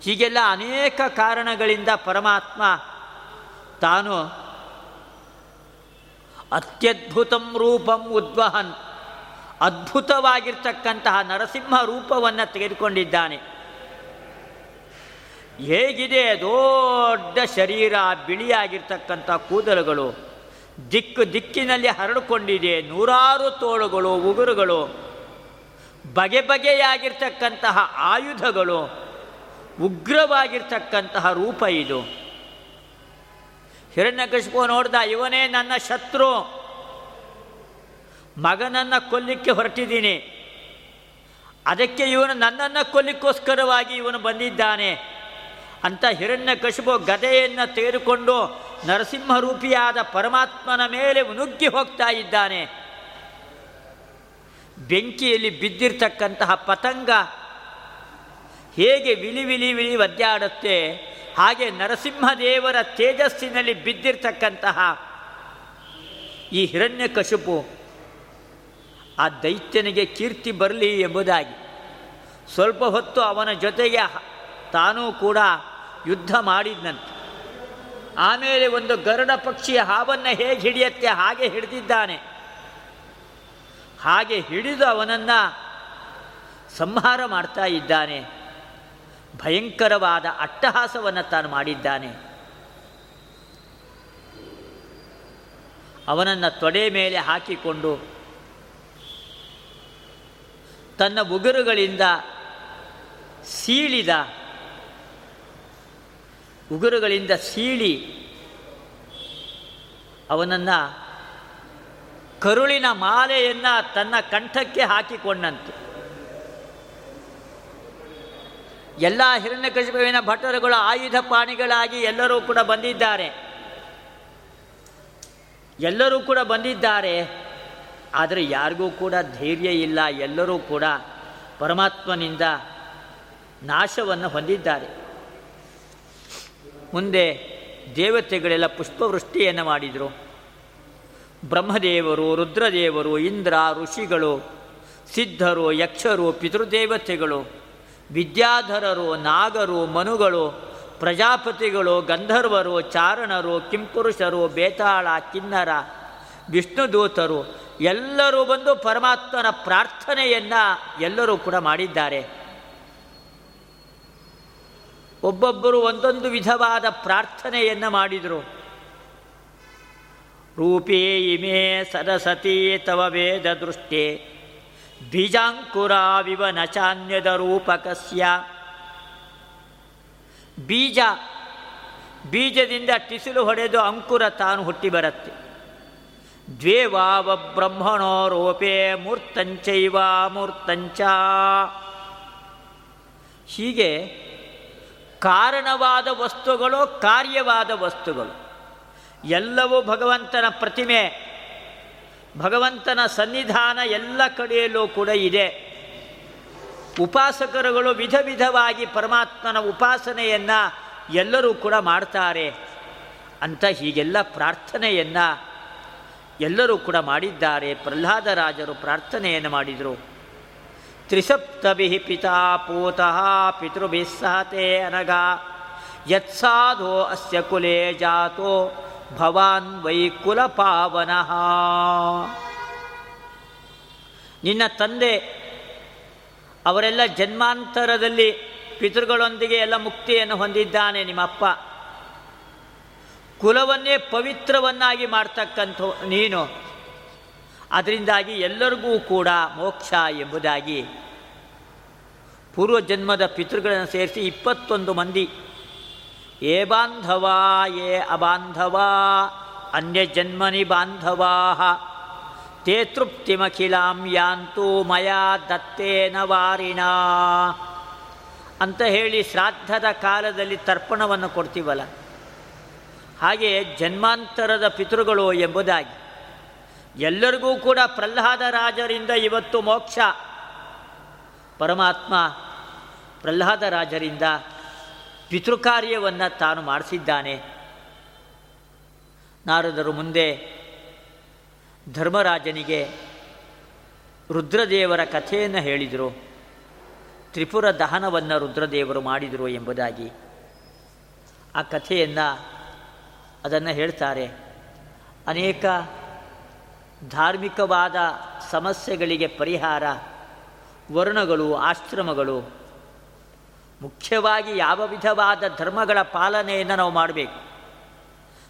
ಹೀಗೆಲ್ಲ ಅನೇಕ ಕಾರಣಗಳಿಂದ ಪರಮಾತ್ಮ ತಾನು ಅತ್ಯದ್ಭುತಂ ರೂಪಂ ಉದ್ವಹನ್, ಅದ್ಭುತವಾಗಿರ್ತಕ್ಕಂತಹ ನರಸಿಂಹ ರೂಪವನ್ನು ತೆಗೆದುಕೊಂಡಿದ್ದಾನೆ. ಹೇಗಿದೆ ದೊಡ್ಡ ಶರೀರ, ಬಿಳಿಯಾಗಿರ್ತಕ್ಕಂಥ ಕೂದಲುಗಳು, ದಿಕ್ಕು ದಿಕ್ಕಿನಲ್ಲಿ ಹರಡಿಕೊಂಡಿದೆ, ನೂರಾರು ತೋಳುಗಳು, ಉಗುರುಗಳು, ಬಗೆ ಬಗೆಯಾಗಿರ್ತಕ್ಕಂತಹ ಆಯುಧಗಳು ಉಗ್ರವಾಗಿರ್ತಕ್ಕಂತಹ ರೂಪ ಇದು. ಹಿರಣ್ಯಕಶಿಪು ನೋಡ್ದ, ಇವನೇ ನನ್ನ ಶತ್ರು. ಮಗನನ್ನು ಕೊಲ್ಲಿಕ್ಕೆ ಹೊರಟಿದ್ದೀನಿ. ಅದಕ್ಕೆ ಇವನು ನನ್ನನ್ನು ಕೊಲ್ಲಿಕ್ಕೋಸ್ಕರವಾಗಿ ಇವನು ಬಂದಿದ್ದಾನೆ ಅಂತ ಹಿರಣ್ಯಕಶಿಪು ಗದೆಯನ್ನು ತೆಗೆದುಕೊಂಡು ನರಸಿಂಹರೂಪಿಯಾದ ಪರಮಾತ್ಮನ ಮೇಲೆ ನುಗ್ಗಿ ಹೋಗ್ತಾ ಇದ್ದಾನೆ. ಬೆಂಕಿಯಲ್ಲಿ ಬಿದ್ದಿರ್ತಕ್ಕಂತಹ ಪತಂಗ ಹೇಗೆ ವಿಲಿ ವಿಲಿ ವಿಲಿ ಒದ್ದಾಡುತ್ತೆ, ಹಾಗೆ ನರಸಿಂಹದೇವರ ತೇಜಸ್ಸಿನಲ್ಲಿ ಬಿದ್ದಿರ್ತಕ್ಕಂತಹ ಈ ಹಿರಣ್ಯ ಕಶುಪು ಆ ದೈತ್ಯನಿಗೆ ಕೀರ್ತಿ ಬರಲಿ ಎಂಬುದಾಗಿ. ಸ್ವಲ್ಪ ಹೊತ್ತು ಅವನ ಜೊತೆಗೆ ತಾನೂ ಕೂಡ ಯುದ್ಧ ಮಾಡಿದ್ನಂತೆ. ಆಮೇಲೆ ಒಂದು ಗರುಡ ಪಕ್ಷಿಯ ಹಾವನ್ನು ಹೇಗೆ ಹಿಡಿಯತ್ತೆ, ಹಾಗೆ ಹಿಡಿದಿದ್ದಾನೆ. ಹಾಗೆ ಹಿಡಿದು ಅವನನ್ನು ಸಂಹಾರ ಮಾಡ್ತಾ ಇದ್ದಾನೆ. ಭಯಂಕರವಾದ ಅಟ್ಟಹಾಸವನ್ನು ತಾನು ಮಾಡಿದ್ದಾನೆ. ಅವನನ್ನು ತೊಡೆ ಮೇಲೆ ಹಾಕಿಕೊಂಡು ತನ್ನ ಉಗುರುಗಳಿಂದ ಸೀಳಿದ, ಉಗುರುಗಳಿಂದ ಸೀಳಿ ಅವನನ್ನು ಕರುಳಿನ ಮಾಲೆಯನ್ನು ತನ್ನ ಕಂಠಕ್ಕೆ ಹಾಕಿಕೊಂಡಂತೆ. ಎಲ್ಲ ಹಿರಣ್ಯಕಶಿಪುವಿನ ಭಟ್ಟರುಗಳು ಆಯುಧ ಪಾಣಿಗಳಾಗಿ ಎಲ್ಲರೂ ಕೂಡ ಬಂದಿದ್ದಾರೆ. ಎಲ್ಲರೂ ಕೂಡ ಬಂದಿದ್ದಾರೆ. ಆದರೆ ಯಾರಿಗೂ ಕೂಡ ಧೈರ್ಯ ಇಲ್ಲ. ಎಲ್ಲರೂ ಕೂಡ ಪರಮಾತ್ಮನಿಂದ ನಾಶವನ್ನು ಹೊಂದಿದ್ದಾರೆ. ಮುಂದೆ ದೇವತೆಗಳೆಲ್ಲ ಪುಷ್ಪವೃಷ್ಟಿಯನ್ನು ಮಾಡಿದರು. ಬ್ರಹ್ಮದೇವರು, ರುದ್ರದೇವರು, ಇಂದ್ರ, ಋಷಿಗಳು, ಸಿದ್ಧರು, ಯಕ್ಷರು, ಪಿತೃದೇವತೆಗಳು ವಿದ್ಯಾಧರರು, ನಾಗರು, ಮನುಗಳು, ಪ್ರಜಾಪತಿಗಳು, ಗಂಧರ್ವರು, ಚಾರಣರು, ಕಿಂಪುರುಷರು, ಬೇತಾಳ, ಕಿನ್ನರ, ವಿಷ್ಣುದೂತರು, ಎಲ್ಲರೂ ಬಂದು ಪರಮಾತ್ಮನ ಪ್ರಾರ್ಥನೆಯನ್ನು ಎಲ್ಲರೂ ಕೂಡ ಮಾಡಿದ್ದಾರೆ. ಒಬ್ಬೊಬ್ಬರು ಒಂದೊಂದು ವಿಧವಾದ ಪ್ರಾರ್ಥನೆಯನ್ನು ಮಾಡಿದರು. ರೂಪೇ ಇಮೇ ಸದಸತಿ ತವ ವೇದ ದೃಷ್ಟೇ. ಬೀಜಾಂಕುರಾವಿವ ನಚಾನ್ಯದ ರೂಪಕಸ್ಯ ಬೀಜ, ಬೀಜದಿಂದ ಟಿಸಿಲು ಹೊಡೆದು ಅಂಕುರ ತಾನು ಹುಟ್ಟಿ ಬರುತ್ತೆ. ದ್ವೇವಾವ ಬ್ರಹ್ಮಣೋ ರೂಪೇ ಮೂರ್ತಂಚೈವ ಮೂರ್ತಂಚ. ಹೀಗೆ ಕಾರಣವಾದ ವಸ್ತುಗಳು, ಕಾರ್ಯವಾದ ವಸ್ತುಗಳು. ಎಲ್ಲವೂ ಭಗವಂತನ ಪ್ರತಿಮೆ ಭಗವಂತನ ಸನ್ನಿಧಾನ ಎಲ್ಲ ಕಡೆಯಲ್ಲೂ ಕೂಡ ಇದೆ. ಉಪಾಸಕರುಗಳು ವಿಧ ವಿಧವಾಗಿ ಪರಮಾತ್ಮನ ಉಪಾಸನೆಯನ್ನು ಎಲ್ಲರೂ ಕೂಡ ಮಾಡ್ತಾರೆ. ಅಂತ ಹೀಗೆಲ್ಲ ಪ್ರಾರ್ಥನೆಯನ್ನು ಎಲ್ಲರೂ ಕೂಡ ಮಾಡಿದ್ದಾರೆ. ಪ್ರಹ್ಲಾದರಾಜರು ಪ್ರಾರ್ಥನೆಯನ್ನು ಮಾಡಿದರು. ತ್ರಿಸಪ್ತಭಿ ಪಿತಾ ಪೂತಃ ಪಿತೃಭಿಸ್ಸಹತೆ ಅನಗ ಯತ್ಸಾಧೋ ಅಸ್ಯ ಕುಲೇ ಜಾತೋ. ಭವಾನ್ ವೈಕುಲ ಪಾವನಃ ನಿನ್ನ ತಂದೆ, ಅವರೆಲ್ಲ ಜನ್ಮಾಂತರದಲ್ಲಿ ಪಿತೃಗಳೊಂದಿಗೆ ಎಲ್ಲ ಮುಕ್ತಿಯನ್ನು ಹೊಂದಿದ್ದಾನೆ ನಿಮ್ಮಪ್ಪ. ಕುಲವನ್ನೇ ಪವಿತ್ರವನ್ನಾಗಿ ಮಾಡ್ತಕ್ಕಂಥ ನೀನು. ಅದರಿಂದಾಗಿ ಎಲ್ಲರಿಗೂ ಕೂಡ ಮೋಕ್ಷ ಎಂಬುದಾಗಿ. ಪೂರ್ವಜನ್ಮದ ಪಿತೃಗಳನ್ನು ಸೇರಿಸಿ ಇಪ್ಪತ್ತೊಂದು ಮಂದಿ ಏ ಬಾಂಧವ, ಏ ಅಬಾಂಧವ, ಅನ್ಯಜನ್ಮನಿ ಬಾಂಧವಾ. ತೇ ತೃಪ್ತಿಮಖಿಲಾಂ ಯಾಂತೂ ಮಯಾ ದತ್ತೇನ ವಾರಿಣ. ಅಂತ ಹೇಳಿ ಶ್ರಾದ್ದದ ಕಾಲದಲ್ಲಿ ತರ್ಪಣವನ್ನು ಕೊಡ್ತೀವಲ್ಲ? ಹಾಗೆ ಜನ್ಮಾಂತರದ ಪಿತೃಗಳು ಎಂಬುದಾಗಿ. ಎಲ್ಲರಿಗೂ ಕೂಡ ಪ್ರಹ್ಲಾದ ರಾಜರಿಂದ ಇವತ್ತು ಮೋಕ್ಷ. ಪರಮಾತ್ಮ ಪ್ರಹ್ಲಾದ ರಾಜರಿಂದ ಪಿತೃಕಾರ್ಯವನ್ನು ತಾನು ಮಾಡಿಸಿದ್ದಾನೆ. ನಾರದರು ಮುಂದೆ ಧರ್ಮರಾಜನಿಗೆ ರುದ್ರದೇವರ ಕಥೆಯನ್ನು ಹೇಳಿದರು. ತ್ರಿಪುರ ದಹನವನ್ನು ರುದ್ರದೇವರು ಮಾಡಿದರು ಎಂಬುದಾಗಿ. ಆ ಕಥೆಯನ್ನು ಅದನ್ನು ಹೇಳ್ತಾರೆ. ಅನೇಕ ಧಾರ್ಮಿಕವಾದ ಸಮಸ್ಯೆಗಳಿಗೆ ಪರಿಹಾರ, ವರ್ಣಗಳು, ಆಶ್ರಮಗಳು ಮುಖ್ಯವಾಗಿ ಯಾವ ವಿಧವಾದ ಧರ್ಮಗಳ ಪಾಲನೆಯನ್ನು ನಾವು ಮಾಡಬೇಕು?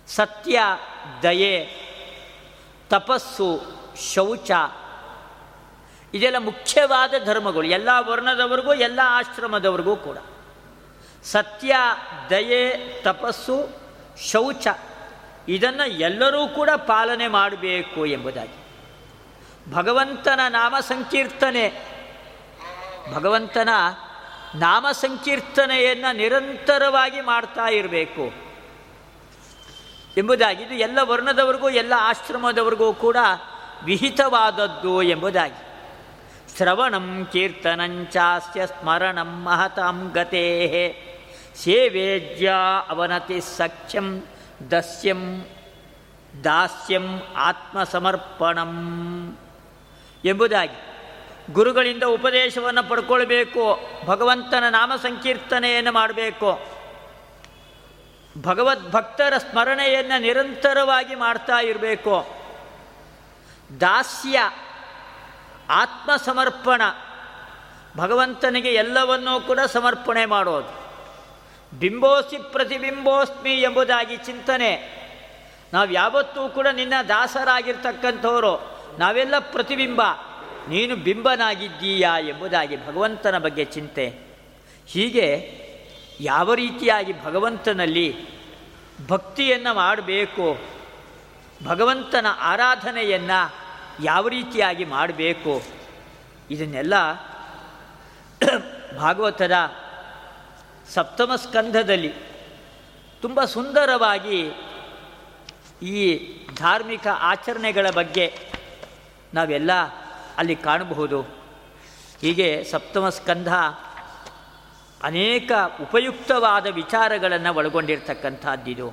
ಸತ್ಯ, ದಯೆ, ತಪಸ್ಸು, ಶೌಚ, ಇದೆಲ್ಲ ಮುಖ್ಯವಾದ ಧರ್ಮಗಳು. ಎಲ್ಲ ವರ್ಣದವರಿಗೂ, ಎಲ್ಲ ಆಶ್ರಮದವರಿಗೂ ಕೂಡ. ಸತ್ಯ, ದಯೆ, ತಪಸ್ಸು, ಶೌಚ, ಇದನ್ನು ಎಲ್ಲರೂ ಕೂಡ ಪಾಲನೆ ಮಾಡಬೇಕು ಎಂಬುದಾಗಿ. ಭಗವಂತನ ನಾಮ ಸಂಕೀರ್ತನೆ. ಭಗವಂತನ ನಾಮ ಸಂಕೀರ್ತನೆಯನ್ನು ನಿರಂತರವಾಗಿ ಮಾಡ್ತಾ ಇರಬೇಕು. ಎಂಬುದಾಗಿ ಇದು ಎಲ್ಲ ವರ್ಣದವರಿಗೂ, ಎಲ್ಲ ಆಶ್ರಮದವರಿಗೂ ಕೂಡ ವಿಹಿತವಾದದ್ದು ಎಂಬುದಾಗಿ. ಶ್ರವಣಂ ಕೀರ್ತನಂಚಾಸ್ಯ ಸ್ಮರಣಂ ಮಹತಾಂ ಗತೆ ಸೇವೇಜ್ಯ ಅವನತಿ ಸಖ್ಯಂ ದಸ್ಯಂ ದಾಸ್ಯಂ ಆತ್ಮಸಮರ್ಪಣಂ ಎಂಬುದಾಗಿ. ಗುರುಗಳಿಂದ ಉಪದೇಶವನ್ನು ಪಡ್ಕೊಳ್ಬೇಕು, ಭಗವಂತನ ನಾಮ ಸಂಕೀರ್ತನೆಯನ್ನು ಮಾಡಬೇಕು. ಭಗವದ್ಭಕ್ತರ ಸ್ಮರಣೆಯನ್ನು ನಿರಂತರವಾಗಿ ಮಾಡ್ತಾ ಇರಬೇಕು. ದಾಸ್ಯ, ಆತ್ಮಸಮರ್ಪಣ, ಭಗವಂತನಿಗೆ ಎಲ್ಲವನ್ನೂ ಕೂಡ ಸಮರ್ಪಣೆ ಮಾಡೋದು. ಬಿಂಬೋಸಿ ಪ್ರತಿಬಿಂಬೋಸ್ಮಿ ಎಂಬುದಾಗಿ ಚಿಂತನೆ. ನಾವು ಯಾವತ್ತೂ ಕೂಡ ನಿನ್ನ ದಾಸರಾಗಿರ್ತಕ್ಕಂಥವರು, ನಾವೆಲ್ಲ ಪ್ರತಿಬಿಂಬ. ನೀನು ಬಿಂಬನಾಗಿದ್ದೀಯಾ ಎಂಬುದಾಗಿ ಭಗವಂತನ ಬಗ್ಗೆ ಚಿಂತೆ. ಹೀಗೆ ಯಾವ ರೀತಿಯಾಗಿ ಭಗವಂತನಲ್ಲಿ ಭಕ್ತಿಯನ್ನು ಮಾಡಬೇಕು, ಭಗವಂತನ ಆರಾಧನೆಯನ್ನು ಯಾವ ರೀತಿಯಾಗಿ ಮಾಡಬೇಕು, ಇದನ್ನೆಲ್ಲ ಭಾಗವತದ ಸಪ್ತಮ ಸ್ಕಂಧದಲ್ಲಿ ತುಂಬ ಸುಂದರವಾಗಿ ಈ ಧಾರ್ಮಿಕ ಆಚರಣೆಗಳ ಬಗ್ಗೆ ನಾವೆಲ್ಲ ಅಲ್ಲಿ ಕಾಣಬಹುದು. ಹೀಗೆ ಸಪ್ತಮ ಸ್ಕಂಧ ಅನೇಕ ಉಪಯುಕ್ತವಾದ ವಿಚಾರಗಳನ್ನು ಒಳಗೊಂಡಿರ್ತಕ್ಕಂಥದ್ದಿದು.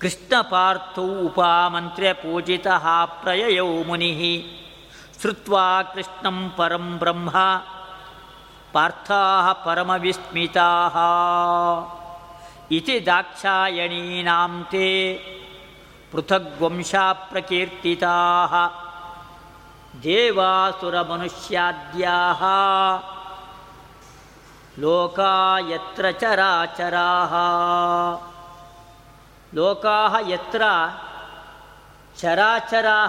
ಕೃಷ್ಣ ಪಾರ್ಥೌ ಉಪಾಮಂತ್ರ್ಯ ಪೂಜಿತ ಪ್ರಯಯೌ ಮುನಿ. ಶ್ರುತ್ವಾ ಕೃಷ್ಣಂ ಪರಂ ಬ್ರಹ್ಮ. ಪಾರ್ಥಾ ಪರಮವಿಸ್ಮಿತಾ ಇತಿ ದಾಕ್ಷಾಯಣೀನಾಂ ತೇ. ಪೃಥಗ್ವಂಶಾ ಪ್ರಕೀರ್ತಿತಾ ದೇವಾಸುರಮನುಷ್ಯಾದ್ಯಾ. ಲೋಕಾ ಯತ್ರ ಚರಾಚರಾ ಲೋಕಾ ಯತ್ರ ಚರಾಚರಾ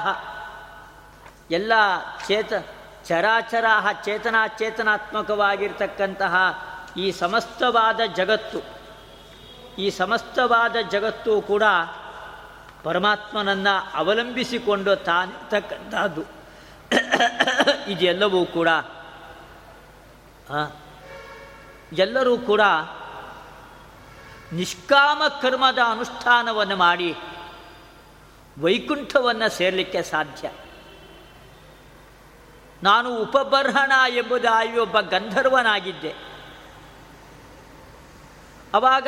ಎಲ್ಲ ಚೇತ ಚರಾಚರಾ ಚೇತನಾಚೇತನಾತ್ಮಕವಾಗಿರ್ತಕ್ಕಂತಹ ಈ ಸಮಸ್ತವಾದ ಜಗತ್ತು, ಈ ಸಮಸ್ತವಾದ ಜಗತ್ತು ಕೂಡ ಪರಮಾತ್ಮನನ್ನು ಅವಲಂಬಿಸಿಕೊಂಡು ತಾನಿರ್ತಕ್ಕಂಥದ್ದು. ಇದೆಲ್ಲವೂ ಕೂಡ ಎಲ್ಲರೂ ಕೂಡ ನಿಷ್ಕಾಮ ಕರ್ಮದ ಅನುಷ್ಠಾನವನ್ನು ಮಾಡಿ ವೈಕುಂಠವನ್ನು ಸೇರಲಿಕ್ಕೆ ಸಾಧ್ಯ. ನಾನು ಉಪಬರ್ಹಣ ಎಂಬುದಾಗಿ ಒಬ್ಬ ಗಂಧರ್ವನಾಗಿದ್ದೆ. ಅವಾಗ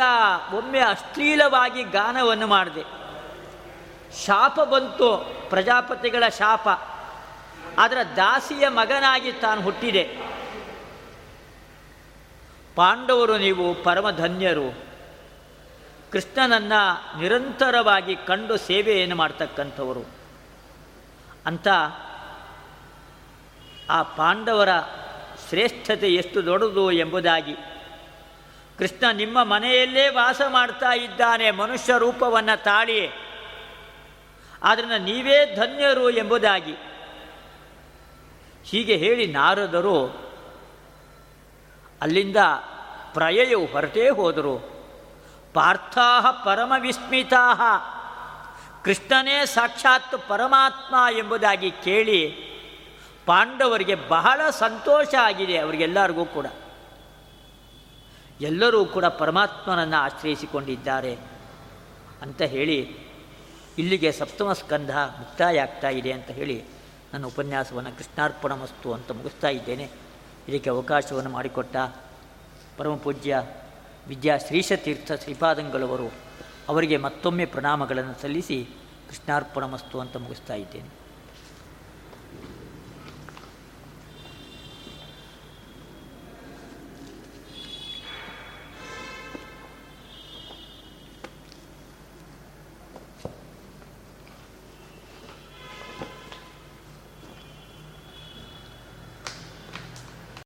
ಒಮ್ಮೆ ಅಶ್ಲೀಲವಾಗಿ ಗಾನವನ್ನು ಮಾಡಿದೆ. ಶಾಪ ಬಂತು, ಪ್ರಜಾಪತಿಗಳ ಶಾಪ. ಆದರೆ ದಾಸಿಯ ಮಗನಾಗಿ ತಾನು ಹುಟ್ಟಿದೆ. ಪಾಂಡವರು ನೀವು ಪರಮಧನ್ಯರು. ಕೃಷ್ಣನನ್ನು ನಿರಂತರವಾಗಿ ಕಂಡು ಸೇವೆಯನ್ನು ಮಾಡ್ತಕ್ಕಂಥವರು. ಅಂತ ಆ ಪಾಂಡವರ ಶ್ರೇಷ್ಠತೆ ಎಷ್ಟು ದೊಡ್ಡದು ಎಂಬುದಾಗಿ. ಕೃಷ್ಣ ನಿಮ್ಮ ಮನೆಯಲ್ಲೇ ವಾಸ ಮಾಡ್ತಾ ಇದ್ದಾನೆ, ಮನುಷ್ಯ ರೂಪವನ್ನು ತಾಳಿ ಆದ್ದರಿಂದ ನೀವೇ ಧನ್ಯರು ಎಂಬುದಾಗಿ. ಹೀಗೆ ಹೇಳಿ ನಾರದರು ಅಲ್ಲಿಂದ ಪ್ರಯೆಯು ಹೊರಟೇ ಹೋದರು. ಪಾರ್ಥಾ ಪರಮ ವಿಸ್ಮಿತಾ ಕೃಷ್ಣನೇ ಸಾಕ್ಷಾತ್ ಪರಮಾತ್ಮ ಎಂಬುದಾಗಿ ಕೇಳಿ ಪಾಂಡವರಿಗೆ ಬಹಳ ಸಂತೋಷ ಆಗಿದೆ ಅವರಿಗೆಲ್ಲರಿಗೂ ಕೂಡ. ಎಲ್ಲರೂ ಕೂಡ ಪರಮಾತ್ಮನನ್ನು ಆಶ್ರಯಿಸಿಕೊಂಡಿದ್ದಾರೆ ಅಂತ ಹೇಳಿ ಇಲ್ಲಿಗೆ ಸಪ್ತಮ ಸ್ಕಂಧ ಮುಕ್ತಾಯ ಆಗ್ತಾ ಇದೆ ಅಂತ ಹೇಳಿ ನನ್ನ ಉಪನ್ಯಾಸವನ್ನು ಕೃಷ್ಣಾರ್ಪಣ ಮಸ್ತು ಅಂತ ಮುಗಿಸ್ತಾ ಇದ್ದೇನೆ. ಇದಕ್ಕೆ ಅವಕಾಶವನ್ನು ಮಾಡಿಕೊಟ್ಟ ಪರಮಪೂಜ್ಯ ವಿದ್ಯಾ ಶ್ರೀಶತೀರ್ಥ ಶ್ರೀಪಾದಂಗಳವರು ಅವರಿಗೆ ಮತ್ತೊಮ್ಮೆ ಪ್ರಣಾಮಗಳನ್ನು ಸಲ್ಲಿಸಿ ಕೃಷ್ಣಾರ್ಪಣ ಮಸ್ತು ಅಂತ ಮುಗಿಸ್ತಾ ಇದ್ದೇನೆ.